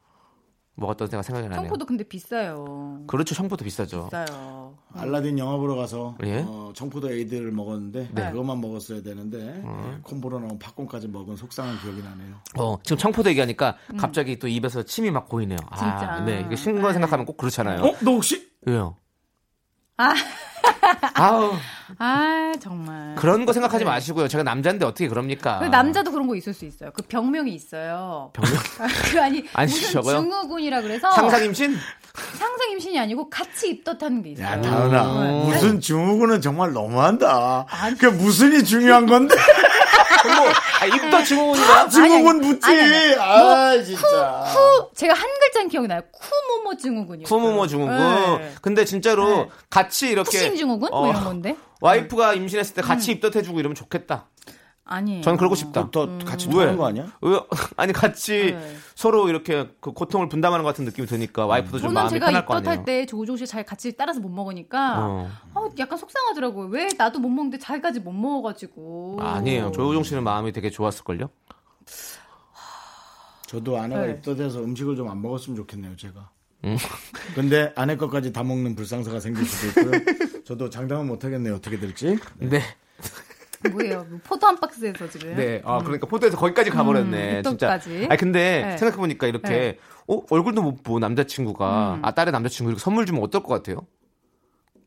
먹었던 때가 생각이 나네요. 청포도 근데 비싸요. 그렇죠. 청포도 비싸죠. 비싸요. 알라딘 영화 보러 가서 예? 어, 청포도 에이드를 먹었는데 네. 그것만 먹었어야 되는데 콤보로 나온 팝콘까지 먹은 속상한 기억이 나네요. 어, 지금 청포도 얘기하니까 갑자기 또 입에서 침이 막 고이네요. 아, 진짜. 네. 이게 신거 생각하면 꼭 그렇잖아요. 어? 너 혹시 왜요? 아. 아우. 아 정말. 그런 거 생각하지 네. 마시고요. 제가 남자인데 어떻게 그럽니까? 그 남자도 그런 거 있을 수 있어요. 그 병명이 있어요. 병명? 그 아니, 아니, 무슨 저거요? 증후군이라 그래서 상상 임신? 상상 임신이 아니고 같이 입덧하는 게 있어요. 야, 다은아. 네. 무슨 증후군은 정말 너무한다. 그 무슨이 중요한 건데. 뭐, 아, 입덧 증후군이다. 증후군 묻지. 아니, 아니. 아, 뭐, 진짜. 쿠 제가 한 글자는 기억이 나요. 쿠모모 증후군이요. 쿠모모 증후군. 네. 근데 진짜로 네. 같이 이렇게 푸신 증후군 뭐 어, 이런 건데. 와이프가 임신했을 때 음. 같이 입덧해주고 이러면 좋겠다. 아니에요. 전 그러고 싶다. 더 같이 왜? 통하는 거 아니야? 왜? 아니 같이 네. 서로 이렇게 그 고통을 분담하는 것 같은 느낌이 드니까 와이프도 좀 저는 마음이 제가 편할 거 아니에요. 입덧할 때 조조 씨잘 같이 따라서 못 먹으니까 어. 어, 약간 속상하더라고요. 왜 나도 못 먹는데 자기까지 못 먹어가지고. 아니에요. 조우종 씨는 마음이 되게 좋았을걸요? 저도 아내가 네. 입덧해서 음식을 좀 안 먹었으면 좋겠네요, 제가. 음. 근데 아내 것까지 다 먹는 불상사가 생길 수도 있고요. 저도 장담은 못 하겠네요, 어떻게 될지. 네. 뭐예요? 뭐 포도 한 박스에서 지금. 네. 아, 그러니까 포도에서 거기까지 가버렸네. 음, 진짜. 아니, 근데 네. 생각해 보니까 이렇게, 네. 어, 얼굴도 못 본 남자친구가, 음. 아, 딸의 남자친구 이렇게 선물 주면 어떨 것 같아요?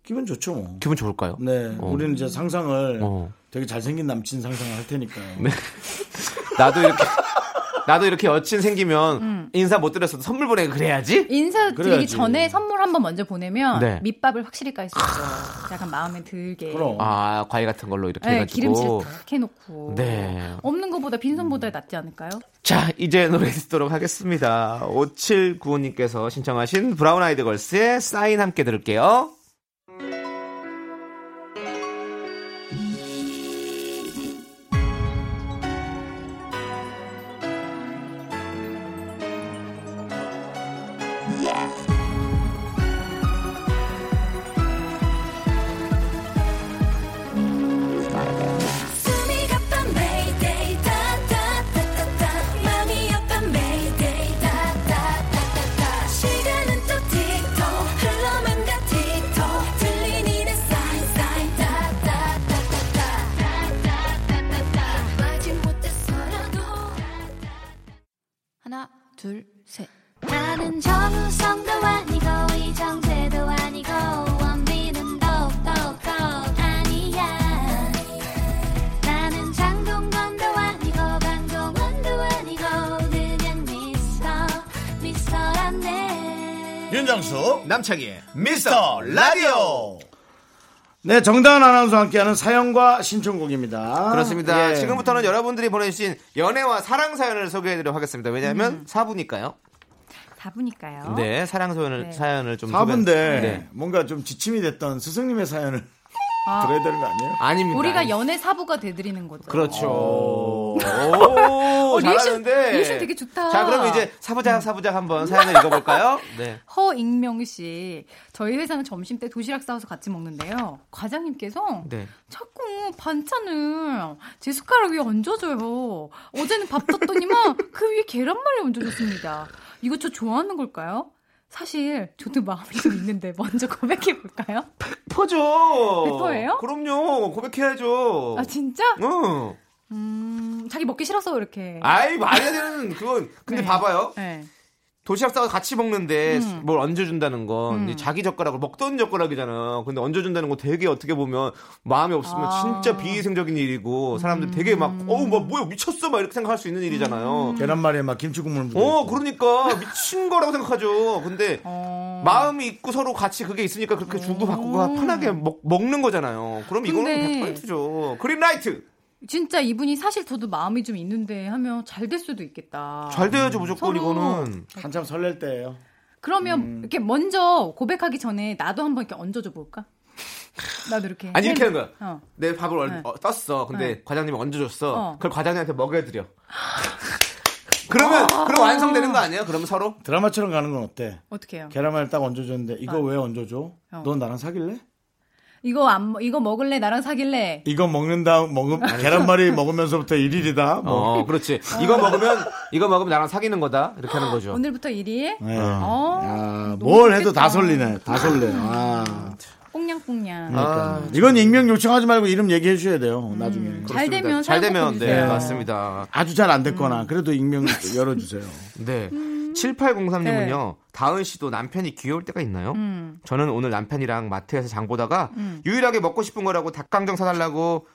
기분 좋죠, 뭐. 기분 좋을까요? 네, 어. 우리는 이제 상상을 어. 되게 잘생긴 남친 상상을 할 테니까요. 네. 나도 이렇게, 나도 이렇게 여친 생기면 음. 인사 못 드렸어도 선물 보내고 그래야지? 인사 드리기 그래야지. 전에 선물 한번 먼저 보내면 네. 밑밥을 확실히 깔 수 있어요. 약간 마음에 들게. 그럼. 아, 과일 같은 걸로 이렇게 네, 해가지고. 기름칠 탁 해놓고. 네. 없는 것보다 빈손보다 낫지 않을까요? 자, 이제 노래 듣도록 하겠습니다. 5795님께서 신청하신 브라운 아이드 걸스의 사인 함께 들을게요. 남창희의 미스터 라디오. 네, 정다은 아나운서와 함께하는 사연과 신청곡입니다. 그렇습니다. 예. 지금부터는 여러분들이 보내주신 연애와 사랑 사연을 소개해드리도록 하겠습니다. 왜냐하면 사 4부니까요. 4부니까요. 네, 사랑 사연을, 네. 사연을 좀. 사부인데 소개- 네. 뭔가 좀 지침이 됐던 스승님의 사연을 아, 들어야 되는 거 아니에요? 아닙니다. 우리가 연애 사부가 돼드리는 거죠. 그렇죠. 오, 어, reaction- 잘하는데. 리액션 되게 좋다. 자, 그럼 이제 사부작 사부작 한번 사연을 읽어볼까요? 네. 허익명 씨, 저희 회사는 점심 때 도시락 싸워서 같이 먹는데요. 과장님께서 네. 자꾸 반찬을 제 숟가락 위에 얹어줘요. 어제는 밥 떴더니만 그 위에 계란말이 얹어줬습니다. 이거 저 좋아하는 걸까요? 사실 저도 마음이 좀 있는데 먼저 고백해 볼까요? 퍼죠. 백퍼예요? 그럼요. 고백해야죠. 아 진짜? 응. 음, 자기 먹기 싫어서 이렇게. 아이, 말해야 되는, 그건. 근데 네. 봐봐요. 네. 도시락 싸서 같이 먹는데 음. 뭘 얹어준다는 건 음. 이 자기 젓가락을 먹던 젓가락이잖아. 근데 얹어준다는 건 되게 어떻게 보면 마음이 없으면 아. 진짜 비위생적인 일이고 사람들 되게 막 음. 어우 뭐 뭐야 미쳤어 막 이렇게 생각할 수 있는 일이잖아요. 계란말이에 막 김치 국물 어. 그러니까 미친 거라고 생각하죠. 근데 어. 마음이 있고 서로 같이 그게 있으니까 그렇게 주고 받고 편하게 먹, 먹는 거잖아요. 그럼 이거는 근데- 100%죠. 그린라이트 진짜 이분이 사실 저도 마음이 좀 있는데 하면 잘 될 수도 있겠다. 잘 돼야죠 무조건 서로- 이거는. 한참 설렐 때예요. 그러면 음. 이렇게 먼저 고백하기 전에 나도 한번 이렇게 얹어줘 볼까? 나도 이렇게. 아니 이렇게 하는 거야. 어. 내 밥을 얼- 네. 어, 떴어. 근데 네. 과장님이 얹어줬어. 어. 그걸 과장님한테 먹여드려. 그러면 그럼 완성되는 거 아니에요? 그러면 서로? 드라마처럼 가는 건 어때? 어떻게 해요? 계란말 딱 얹어줬는데 이거 왜 얹어줘? 어. 넌 나랑 사귈래? 이거 안 먹- 이거 먹을래? 나랑 사귈래? 이거 먹는다 먹음 계란말이 먹으면서부터 일일이다. 뭐. 어, 그렇지. 이거 먹으면 이거 먹으면 나랑 사귀는 거다. 이렇게 하는 거죠. 오늘부터 1일? 네. 어. 아, 뭘 해도 다. 설리네. 다 설레. 아. 꽁냥꽁냥. 그러니까. 이건 익명 요청하지 말고 이름 얘기해 주셔야 돼요. 나중에. 음. 잘 되면 잘 되면 꼭 네, 보내주세요. 맞습니다. 아주 잘 안 됐거나 그래도 익명 열어 주세요. 네. 7803님은요, 다은 씨도 남편이 귀여울 때가 있나요? 음. 저는 오늘 남편이랑 마트에서 장 보다가 음. 유일하게 먹고 싶은 거라고 닭강정 사달라고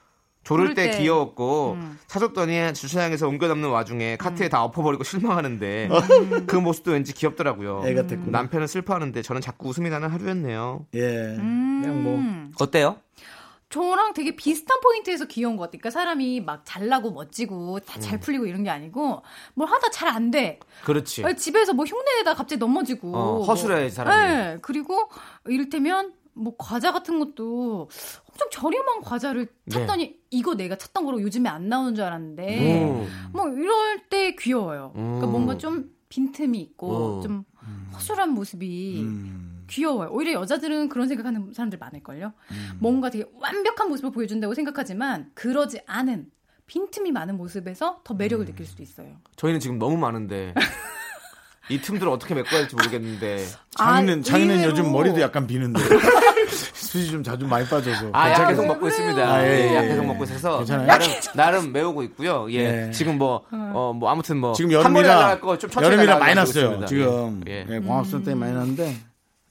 조를 때 때. 귀여웠고 음. 사줬더니 주차장에서 옮겨 담는 와중에 카트에 다 엎어버리고 실망하는데 음. 그 모습도 왠지 귀엽더라고요. 애. 남편은 슬퍼하는데 저는 자꾸 웃음이 나는 하루였네요. 예. 그냥 뭐. 음. 어때요? 저랑 되게 비슷한 포인트에서 귀여운 것 같아요. 그러니까 사람이 막 잘나고 멋지고 다 잘 풀리고 이런 게 아니고 뭘 하다 잘 안 돼. 그렇지. 집에서 뭐 흉내내다 갑자기 넘어지고. 어, 허술해, 뭐. 사람이. 네. 그리고 이를테면 뭐 과자 같은 것도 엄청 저렴한 과자를 찾더니 이거 내가 찾던 거로 요즘에 안 나오는 줄 알았는데 음. 뭐 이럴 때 귀여워요. 그러니까 음. 뭔가 좀 빈틈이 있고 음. 좀 허술한 모습이 음. 귀여워요. 오히려 여자들은 그런 생각하는 사람들 많을걸요. 음. 뭔가 되게 완벽한 모습을 보여준다고 생각하지만 그러지 않은 빈틈이 많은 모습에서 더 매력을 느낄 수도 있어요. 저희는 지금 너무 많은데 이 틈들을 어떻게 메꿔야 할지 모르겠는데 장인은, 아, 장인은 의외로. 요즘 머리도 약간 비는데. 수지 좀 자주 많이 빠져서. 아, 약? 계속 먹고 있습니다. 아, 예, 예, 약 예. 계속 먹고 있어서 괜찮아요? 나름 나름 메우고 있고요. 예, 예. 지금 뭐 어 뭐 아무튼 뭐 지금 여름이라, 거좀 여름이라 많이 났어요. 지금. 예. 예, 광합성 때문에 많이 났는데,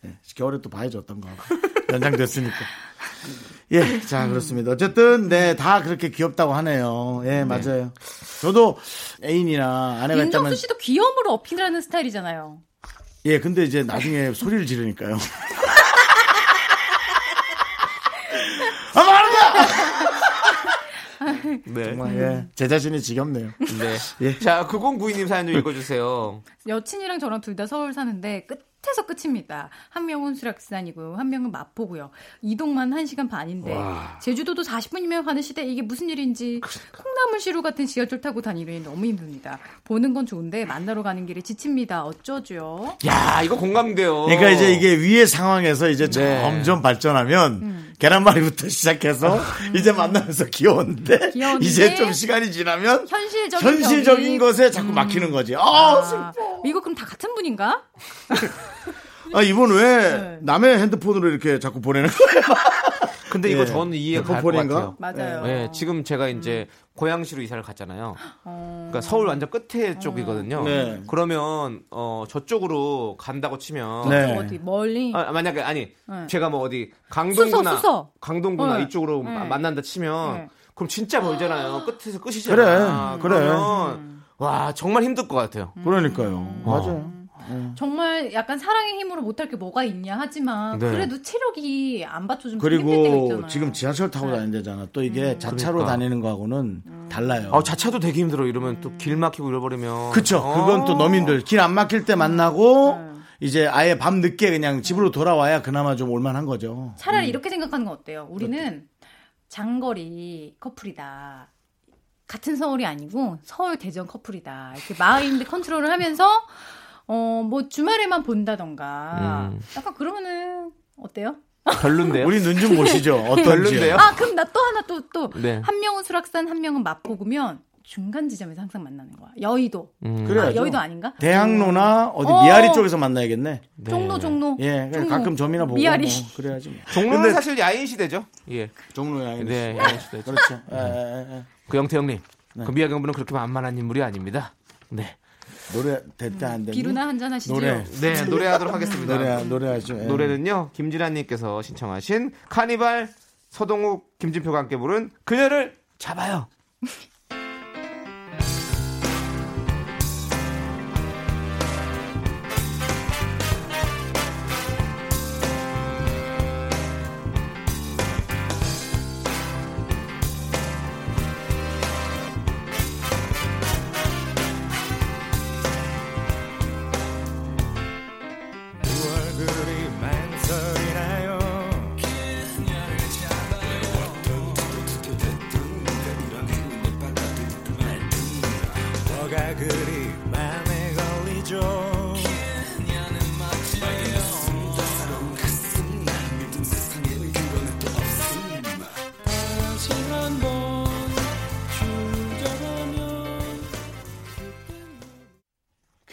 예, 겨울에 또 봐야죠, 어떤 거. 연장됐으니까. 예, 자, 그렇습니다. 어쨌든, 네, 다 그렇게 귀엽다고 하네요. 예, 맞아요. 저도 애인이나 아내가 있다면, 윤정수 씨도 귀여움으로 어필하는 스타일이잖아요. 예, 근데 이제 나중에 소리를 지르니까요. 아, 말하자! 네. 정말, 예, 제 자신이 지겹네요. 네. 예. 자, 9092님 사연 좀 읽어주세요. 여친이랑 저랑 둘 다 서울 사는데 끝 에서 끝입니다. 한 명은 수락산이고 한 명은 마포고요. 이동만 1시간 반인데 제주도도 40분이면 가는 시대 이게 무슨 일인지 콩나물시루 같은 지하철 타고 다니려니 너무 힘듭니다. 보는 건 좋은데 만나러 가는 길에 지칩니다. 어쩌죠? 야, 이거 공감돼요. 그러니까 이제 이게 위의 상황에서 이제 네. 점점 발전하면 계란말이부터 시작해서 이제 만나면서 귀여운데, 귀여운데 이제 좀 시간이 지나면 현실적인 현실적인 것에 자꾸 막히는 거지. 아, 아, 이거 그럼 다 같은 분인가? 아, 이분 왜 네. 남의 핸드폰으로 이렇게 자꾸 보내는 거예요? 근데 이거 예. 저는 이해가 갈것 퍼플인가? 같아요. 맞아요. 네, 지금 제가 이제 고양시로 이사를 갔잖아요. 그러니까 서울 완전 끝에 쪽이거든요. 네. 그러면 어 저쪽으로 간다고 치면 네. 어디 멀리? 아, 만약에 아니 네. 제가 뭐 어디 강동구나 수서, 수서. 강동구나 네. 이쪽으로 네. 마- 만난다 치면 네. 그럼 진짜 멀잖아요. 끝에서 끝이잖아. 그래, 그래. 그러면 와 정말 힘들 것 같아요. 그러니까요. 맞아요. 정말 약간 사랑의 힘으로 못할 게 뭐가 있냐 하지만 네. 그래도 체력이 안 받쳐주면 그리고 있잖아요. 지금 지하철 타고 다닌대잖아. 또 이게 자차로 그러니까. 다니는 거하고는 달라요. 아 자차도 되게 힘들어. 이러면 또 길 막히고 잃어버리면. 그쵸. 어. 그건 또 너무 힘들. 길 안 막힐 때 만나고, 이제 아예 밤 늦게 그냥 집으로 돌아와야 그나마 좀 올만한 거죠. 차라리 이렇게 생각하는 건 어때요? 우리는 장거리 커플이다. 같은 서울이 아니고 서울 대전 커플이다. 이렇게 마인드 컨트롤을 하면서 어 뭐 주말에만 본다던가 음. 약간 그러면은 어때요? 별론데요. 우리 눈 좀 보시죠. 어떤지. 별론데요? 아 그럼 나 또 하나 또또한 네. 명은 수락산 한 명은 마포구면 중간 지점에서 항상 만나는 거야. 여의도. 음. 그래. 아. 여의도 아닌가? 대학로나 어디 어. 미아리 쪽에서 만나야겠네. 종로 종로. 예, 종로. 가끔 점이나 보고 미아리. 뭐 그래야지. 뭐. 종로는 근데- 사실 야인 시대죠. 예. 종로야. 네, 야인 시대. 그렇죠. 예, 예, 예. 그 영태 형님, 네. 그 미아 경부는 그렇게 만만한 인물이 아닙니다. 네. 노래 됐다 안 됐니? 비루나 한잔 하시죠. 노래. 네, 노래하도록 하겠습니다. 노래 노래하죠. 예. 노래는요, 김진아 님께서 신청하신 카니발 서동욱, 김진표가 함께 부른 그녀를 잡아요.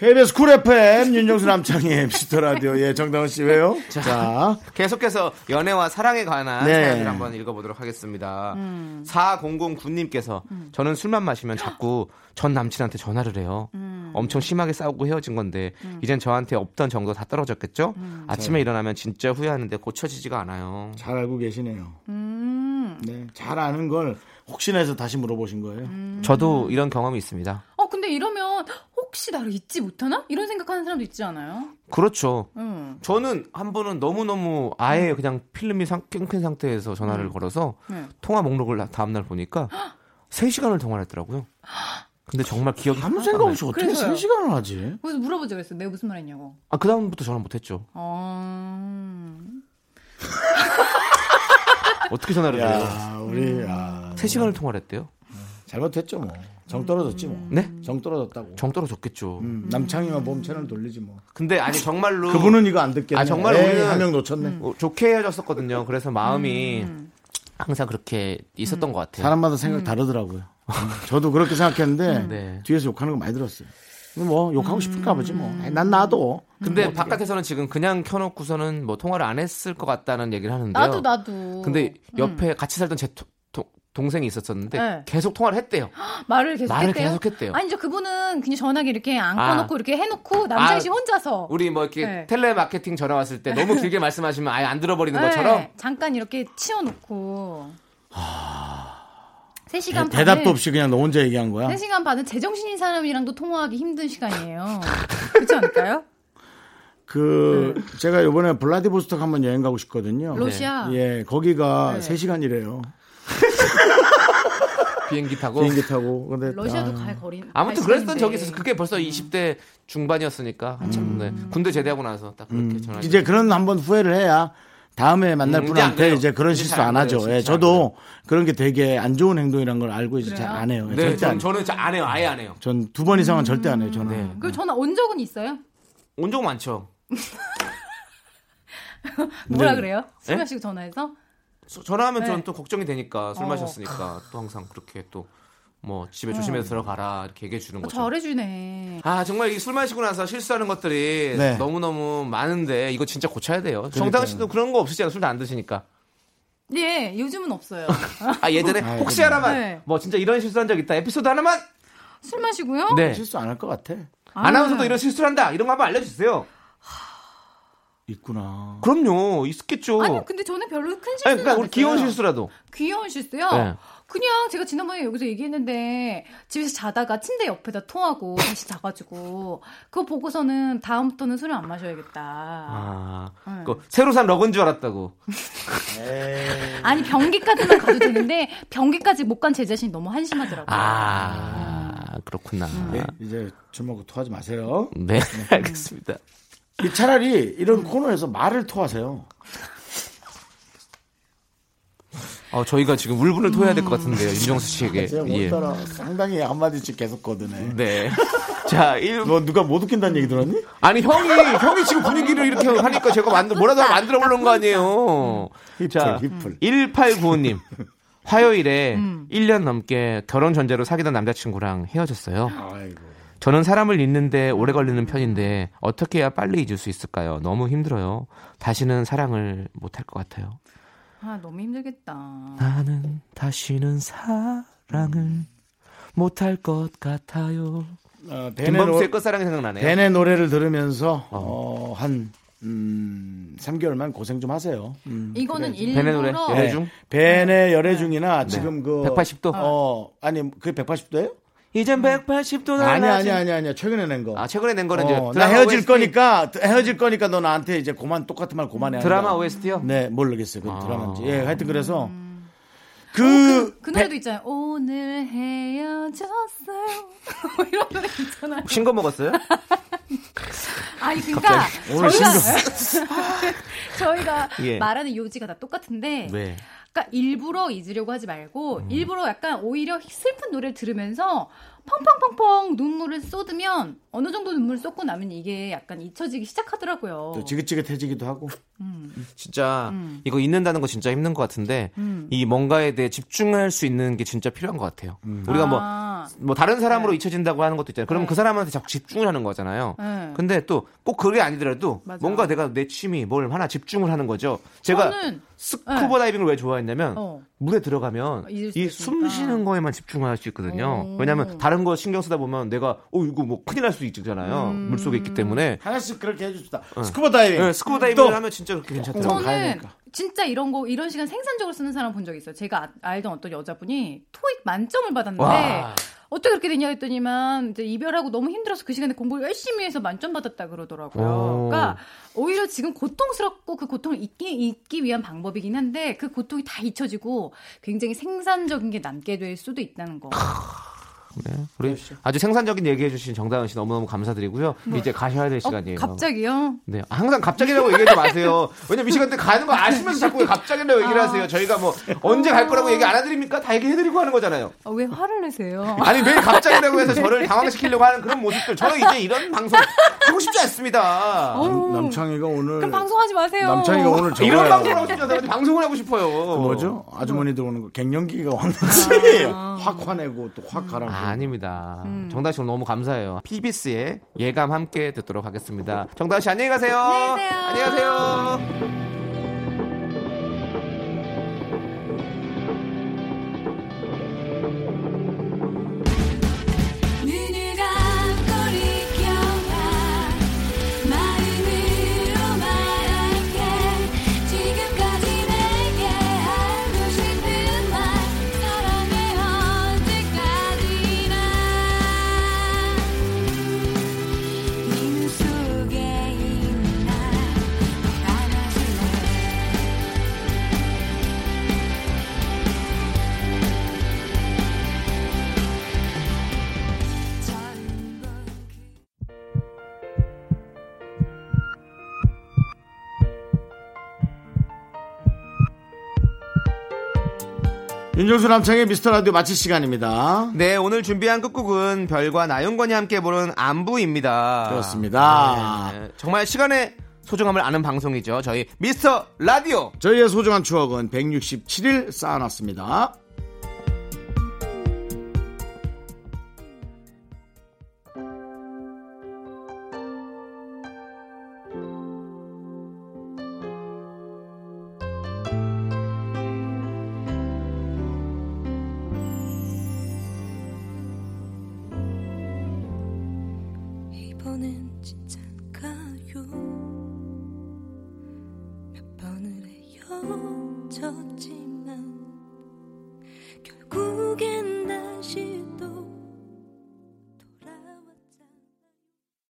KBS 쿨 FM 윤정수 남창희 미스터 라디오 예 정다은 씨 왜요? 자, 계속해서 연애와 사랑에 관한 네. 사연을 한번 읽어보도록 하겠습니다. 4009님께서 저는 술만 마시면 자꾸 전 남친한테 전화를 해요. 엄청 심하게 싸우고 헤어진 건데 이젠 저한테 없던 정도 다 떨어졌겠죠? 아침에 일어나면 진짜 후회하는데 고쳐지지가 않아요. 잘 알고 계시네요. 음. 네, 잘 아는 걸 혹시나 해서 다시 물어보신 거예요. 저도 이런 경험이 있습니다. 혹시 나를 잊지 못하나? 이런 생각하는 사람도 있지 않아요? 그렇죠. 응. 저는 한 번은 너무너무 아예 그냥 필름이 상, 끊긴 상태에서 전화를 걸어서 네. 통화 목록을 나- 다음날 보니까 3시간을 통화를 했더라고요. 근데 정말 기억이 아무 생각. 없이 어떻게 그래서요. 3시간을 하지? 그래서 물어보자 그랬어. 내가 무슨 말 했냐고. 아, 그다음부터 전화 못 했죠. 어... 어떻게 전화를 해요? 야, 우리 아, 3시간을 통화를 했대요. 잘못했죠 뭐. 정 떨어졌지 뭐. 네? 정 떨어졌다고. 정 떨어졌겠죠. 음, 남창이만 보면 채널 돌리지 뭐. 근데 아니 정말로 그분은 이거 안 듣겠네. 아, 정말 우리는- 한명 놓쳤네. 어, 좋게 헤어졌었거든요. 그래서 마음이 음. 항상 그렇게 있었던 것 같아요. 사람마다 생각 다르더라고요. 저도 그렇게 생각했는데 네. 뒤에서 욕하는 거 많이 들었어요. 뭐 욕하고 싶을까 보지 뭐. 음. 난 나도. 근데 뭐 바깥에서는 지금 그냥 켜놓고서는 뭐 통화를 안 했을 것 같다는 얘기를 하는데요. 나도 나도. 근데 옆에 같이 살던 제 동생이 있었었는데 네. 계속 통화를 했대요. 말을 계속 말을 했대요. 계속 했대요. 아니 저 그분은 그냥 전화기 이렇게 안 아. 꺼놓고 이렇게 해놓고 남창희 씨 아, 혼자서 우리 뭐 이렇게 네. 텔레마케팅 전화 왔을 때 너무 길게 말씀하시면 아예 안 들어버리는 네, 것처럼 잠깐 이렇게 치워놓고 3시간 대, 답도 없이 그냥 너 혼자 얘기한 거야. 3시간 반은 제정신인 사람이랑도 통화하기 힘든 시간이에요. 그렇지 않을까요? 그 제가 이번에 블라디보스톡 한번 여행 가고 싶거든요. 러시아. 예, 거기가 네. 3시간이래요. 비행기 타고 비행기 타고. 근데 러시아도 아, 갈 거리. 아무튼 갈 그랬던. 적이 있어서 그게 벌써 20대 중반이었으니까 한참 네. 군대 제대하고 나서 딱 그렇게 전화 음. 이제 그런 한번 후회를 해야 다음에 만날 음, 안 분한테. 이제 그런 실수 잘안 안 하죠. 돼요, 예, 안 저도 그런 게 되게 안 좋은 행동이라는 걸 알고 이제? 잘 안 해요. 네, 절대 전, 안. 저는 진짜 안 해요. 아예 안 해요. 전 두 번 이상은 절대 안 해요. 저는. 네. 그 전화 온 적은 있어요? 온 적 많죠. 뭐라 네. 그래요? 술 네? 마시고 전화해서? 서- 전화하면 네. 저는 또 걱정이 되니까 술 어. 마셨으니까 또 항상 그렇게 또 뭐 집에 조심해서 들어가라 이렇게 얘기해 주는 어, 거죠. 잘해주네. 아 정말 이 술 마시고 나서 실수하는 것들이 네. 너무 너무 많은데 이거 진짜 고쳐야 돼요. 정당 씨도 그런 거 없으시잖아요. 술안 드시니까. 예, 요즘은 없어요. 아 예전에 아이고, 혹시 하나만 네. 뭐 진짜 이런 실수한 적 있다. 에피소드 하나만. 술 마시고요? 네. 실수 안 할 것 같아. 아. 아나운서도 이런 실수를 한다. 이런 거 한번 알려주세요. 있구나. 그럼요. 있겠죠. 아니, 근데 저는 별로 큰 실수는 아니, 그러니까 안 우리 귀여운. 실수라도. 귀여운 실수요? 네. 그냥 제가 지난번에 여기서 얘기했는데 집에서 자다가 침대 옆에다 토하고 다시 자가지고 그거 보고서는 다음부터는 술을 안 마셔야겠다. 아, 네. 그 새로 산 러그인 줄 알았다고. 아니 변기까지만 가도 되는데 변기까지 못 간 제 자신이 너무 한심하더라고요. 아, 그렇구나. 네, 이제 술 먹고 토하지 마세요. 네, 알겠습니다. 이 차라리 이런 코너에서 말을 토하세요. 어, 저희가 지금 울분을 토해야 될 것 같은데요, 윤정수 씨에게. 제가 예. 오늘따라 상당히 한마디씩 계속 거드네. 네. 자, 일, 너 누가 못 웃긴다는 얘기 들었니? 아니, 형이, 형이 지금 분위기를 이렇게 하니까 제가 만들, 뭐라도 만들어 보는 거 아니에요. 자, 힙플. 1895님. 화요일에 1년 넘게 결혼 전제로 사귀던 남자친구랑 헤어졌어요. 아이고. 저는 사람을 잊는데 오래 걸리는 편인데 어떻게 해야 빨리 잊을 수 있을까요? 너무 힘들어요. 다시는 사랑을 못할 것 같아요. 아 너무 힘들겠다. 나는 다시는 사랑을 못할 것 같아요. 어, 김범수의 끝사랑이 생각나네요. 벤의 노래를 들으면서 어, 한 음, 3개월만 고생 좀 하세요. 음, 이거는 그래야지. 벤의 노래 일부러 열애 네. 중 벤의 열애중이나 지금 그 180도. 어 아니 그게 180도예요? 이젠 180도 아니 아니 아니 아니 최근에 낸 거. 아 최근에 낸 거는 어, 이제 나 헤어질 OST. 거니까 헤어질 거니까 너 나한테 이제 그만 똑같은 말 그만해. 드라마 한다. OST요? 네 모르겠어요. 그 아. 드라마인지. 예, 하여튼 그래서 음. 그, 그, 그 벤- 노래도 있잖아요. 오늘 헤어졌어요. 뭐 이런 노래 있잖아요. 신거 먹었어요? 아니 그러니까 오늘 저희가 저희가 예. 말하는 요지가 다 똑같은데 네. 그러니까 일부러 잊으려고 하지 말고 음. 일부러 약간 오히려 슬픈 노래를 들으면서 펑펑펑펑 눈물을 쏟으면 어느 정도 눈물을 쏟고 나면 이게 약간 잊혀지기 시작하더라고요. 또 지긋지긋해지기도 하고. 진짜 음. 이거 잊는다는 거 진짜 힘든 것 같은데 음. 이 뭔가에 대해 집중할 수 있는 게 진짜 필요한 것 같아요. 우리가 뭐 아. 뭐 다른 사람으로 잊혀진다고 하는 것도 있잖아요. 그러면 네. 그 사람한테 자꾸 집중을 하는 거잖아요. 네. 근데 또 꼭 그게 아니더라도 맞아. 뭔가 내가 내 취미 뭘 하나 집중을 하는 거죠. 제가 스쿠버 다이빙을 왜 좋아했냐면 어. 물에 들어가면 잊을 수 있으니까. 숨 쉬는 거에만 집중할 수 있거든요. 어. 왜냐하면 다른 거 신경 쓰다 보면 내가 어 이거 뭐 큰일 날 수 있잖아요. 음. 물 속에 있기 때문에 하나씩 그렇게 해줍시다. 스쿠버 다이빙. 네, 스쿠버 다이빙을 또. 하면 진짜 그렇게 괜찮더라고요. 저는 가야니까. 진짜 이런 거 이런 시간 생산적으로 쓰는 사람 본 적 있어요. 제가 아- 알던 어떤 여자분이 토익 만점을 받았는데 와. 어떻게 그렇게 됐냐 했더니만 이제 이별하고 너무 힘들어서 그 시간에 공부를 열심히 해서 만점 받았다 그러더라고요. 오. 그러니까 오히려 지금 고통스럽고 그 고통을 잊기, 잊기 위한 방법이긴 한데 그 고통이 다 잊혀지고 굉장히 생산적인 게 남게 될 수도 있다는 거. 네. 우리 아주 생산적인 얘기해 주신 정다은 씨 너무너무 감사드리고요. 이제 가셔야 될 어, 시간이에요. 갑자기요? 네, 항상 갑자기라고 얘기하지 마세요. 왜냐면 이 시간대 가는 거 아시면서 자꾸 왜 갑자기라고 얘기를 하세요. 저희가 뭐 언제 갈 거라고 얘기 안 해드립니까? 다 얘기해 드리고 하는 거잖아요. 어, 왜 화를 내세요? 아니 매일 갑자기라고 해서 저를 당황시키려고 하는 그런 모습들 저는 이제 이런 방송 하고 싶지 않습니다. 어, 남창희가 오늘 그럼 방송하지 마세요. 남창희가 오늘. 이런 방송을 하고 싶지 않아요. 방송을 하고 싶어요. 그 뭐죠? 아주머니 들어오는 거 갱년기가 왔는지 확 화내고 또 확 가라앉고. 아닙니다. 음. 정다은 씨 오늘 너무 감사해요. PBS의 예감 함께 듣도록 하겠습니다. 정다은 씨 안녕히 가세요. 안녕히 계세요. 안녕히 가세요. 윤정수 남창의 미스터 라디오 마칠 시간입니다. 네, 오늘 준비한 끝곡은 별과 나윤건이 함께 부른 안부입니다. 그렇습니다. 네, 정말 시간의 소중함을 아는 방송이죠. 저희 미스터 라디오. 저희의 소중한 추억은 167일 쌓아놨습니다.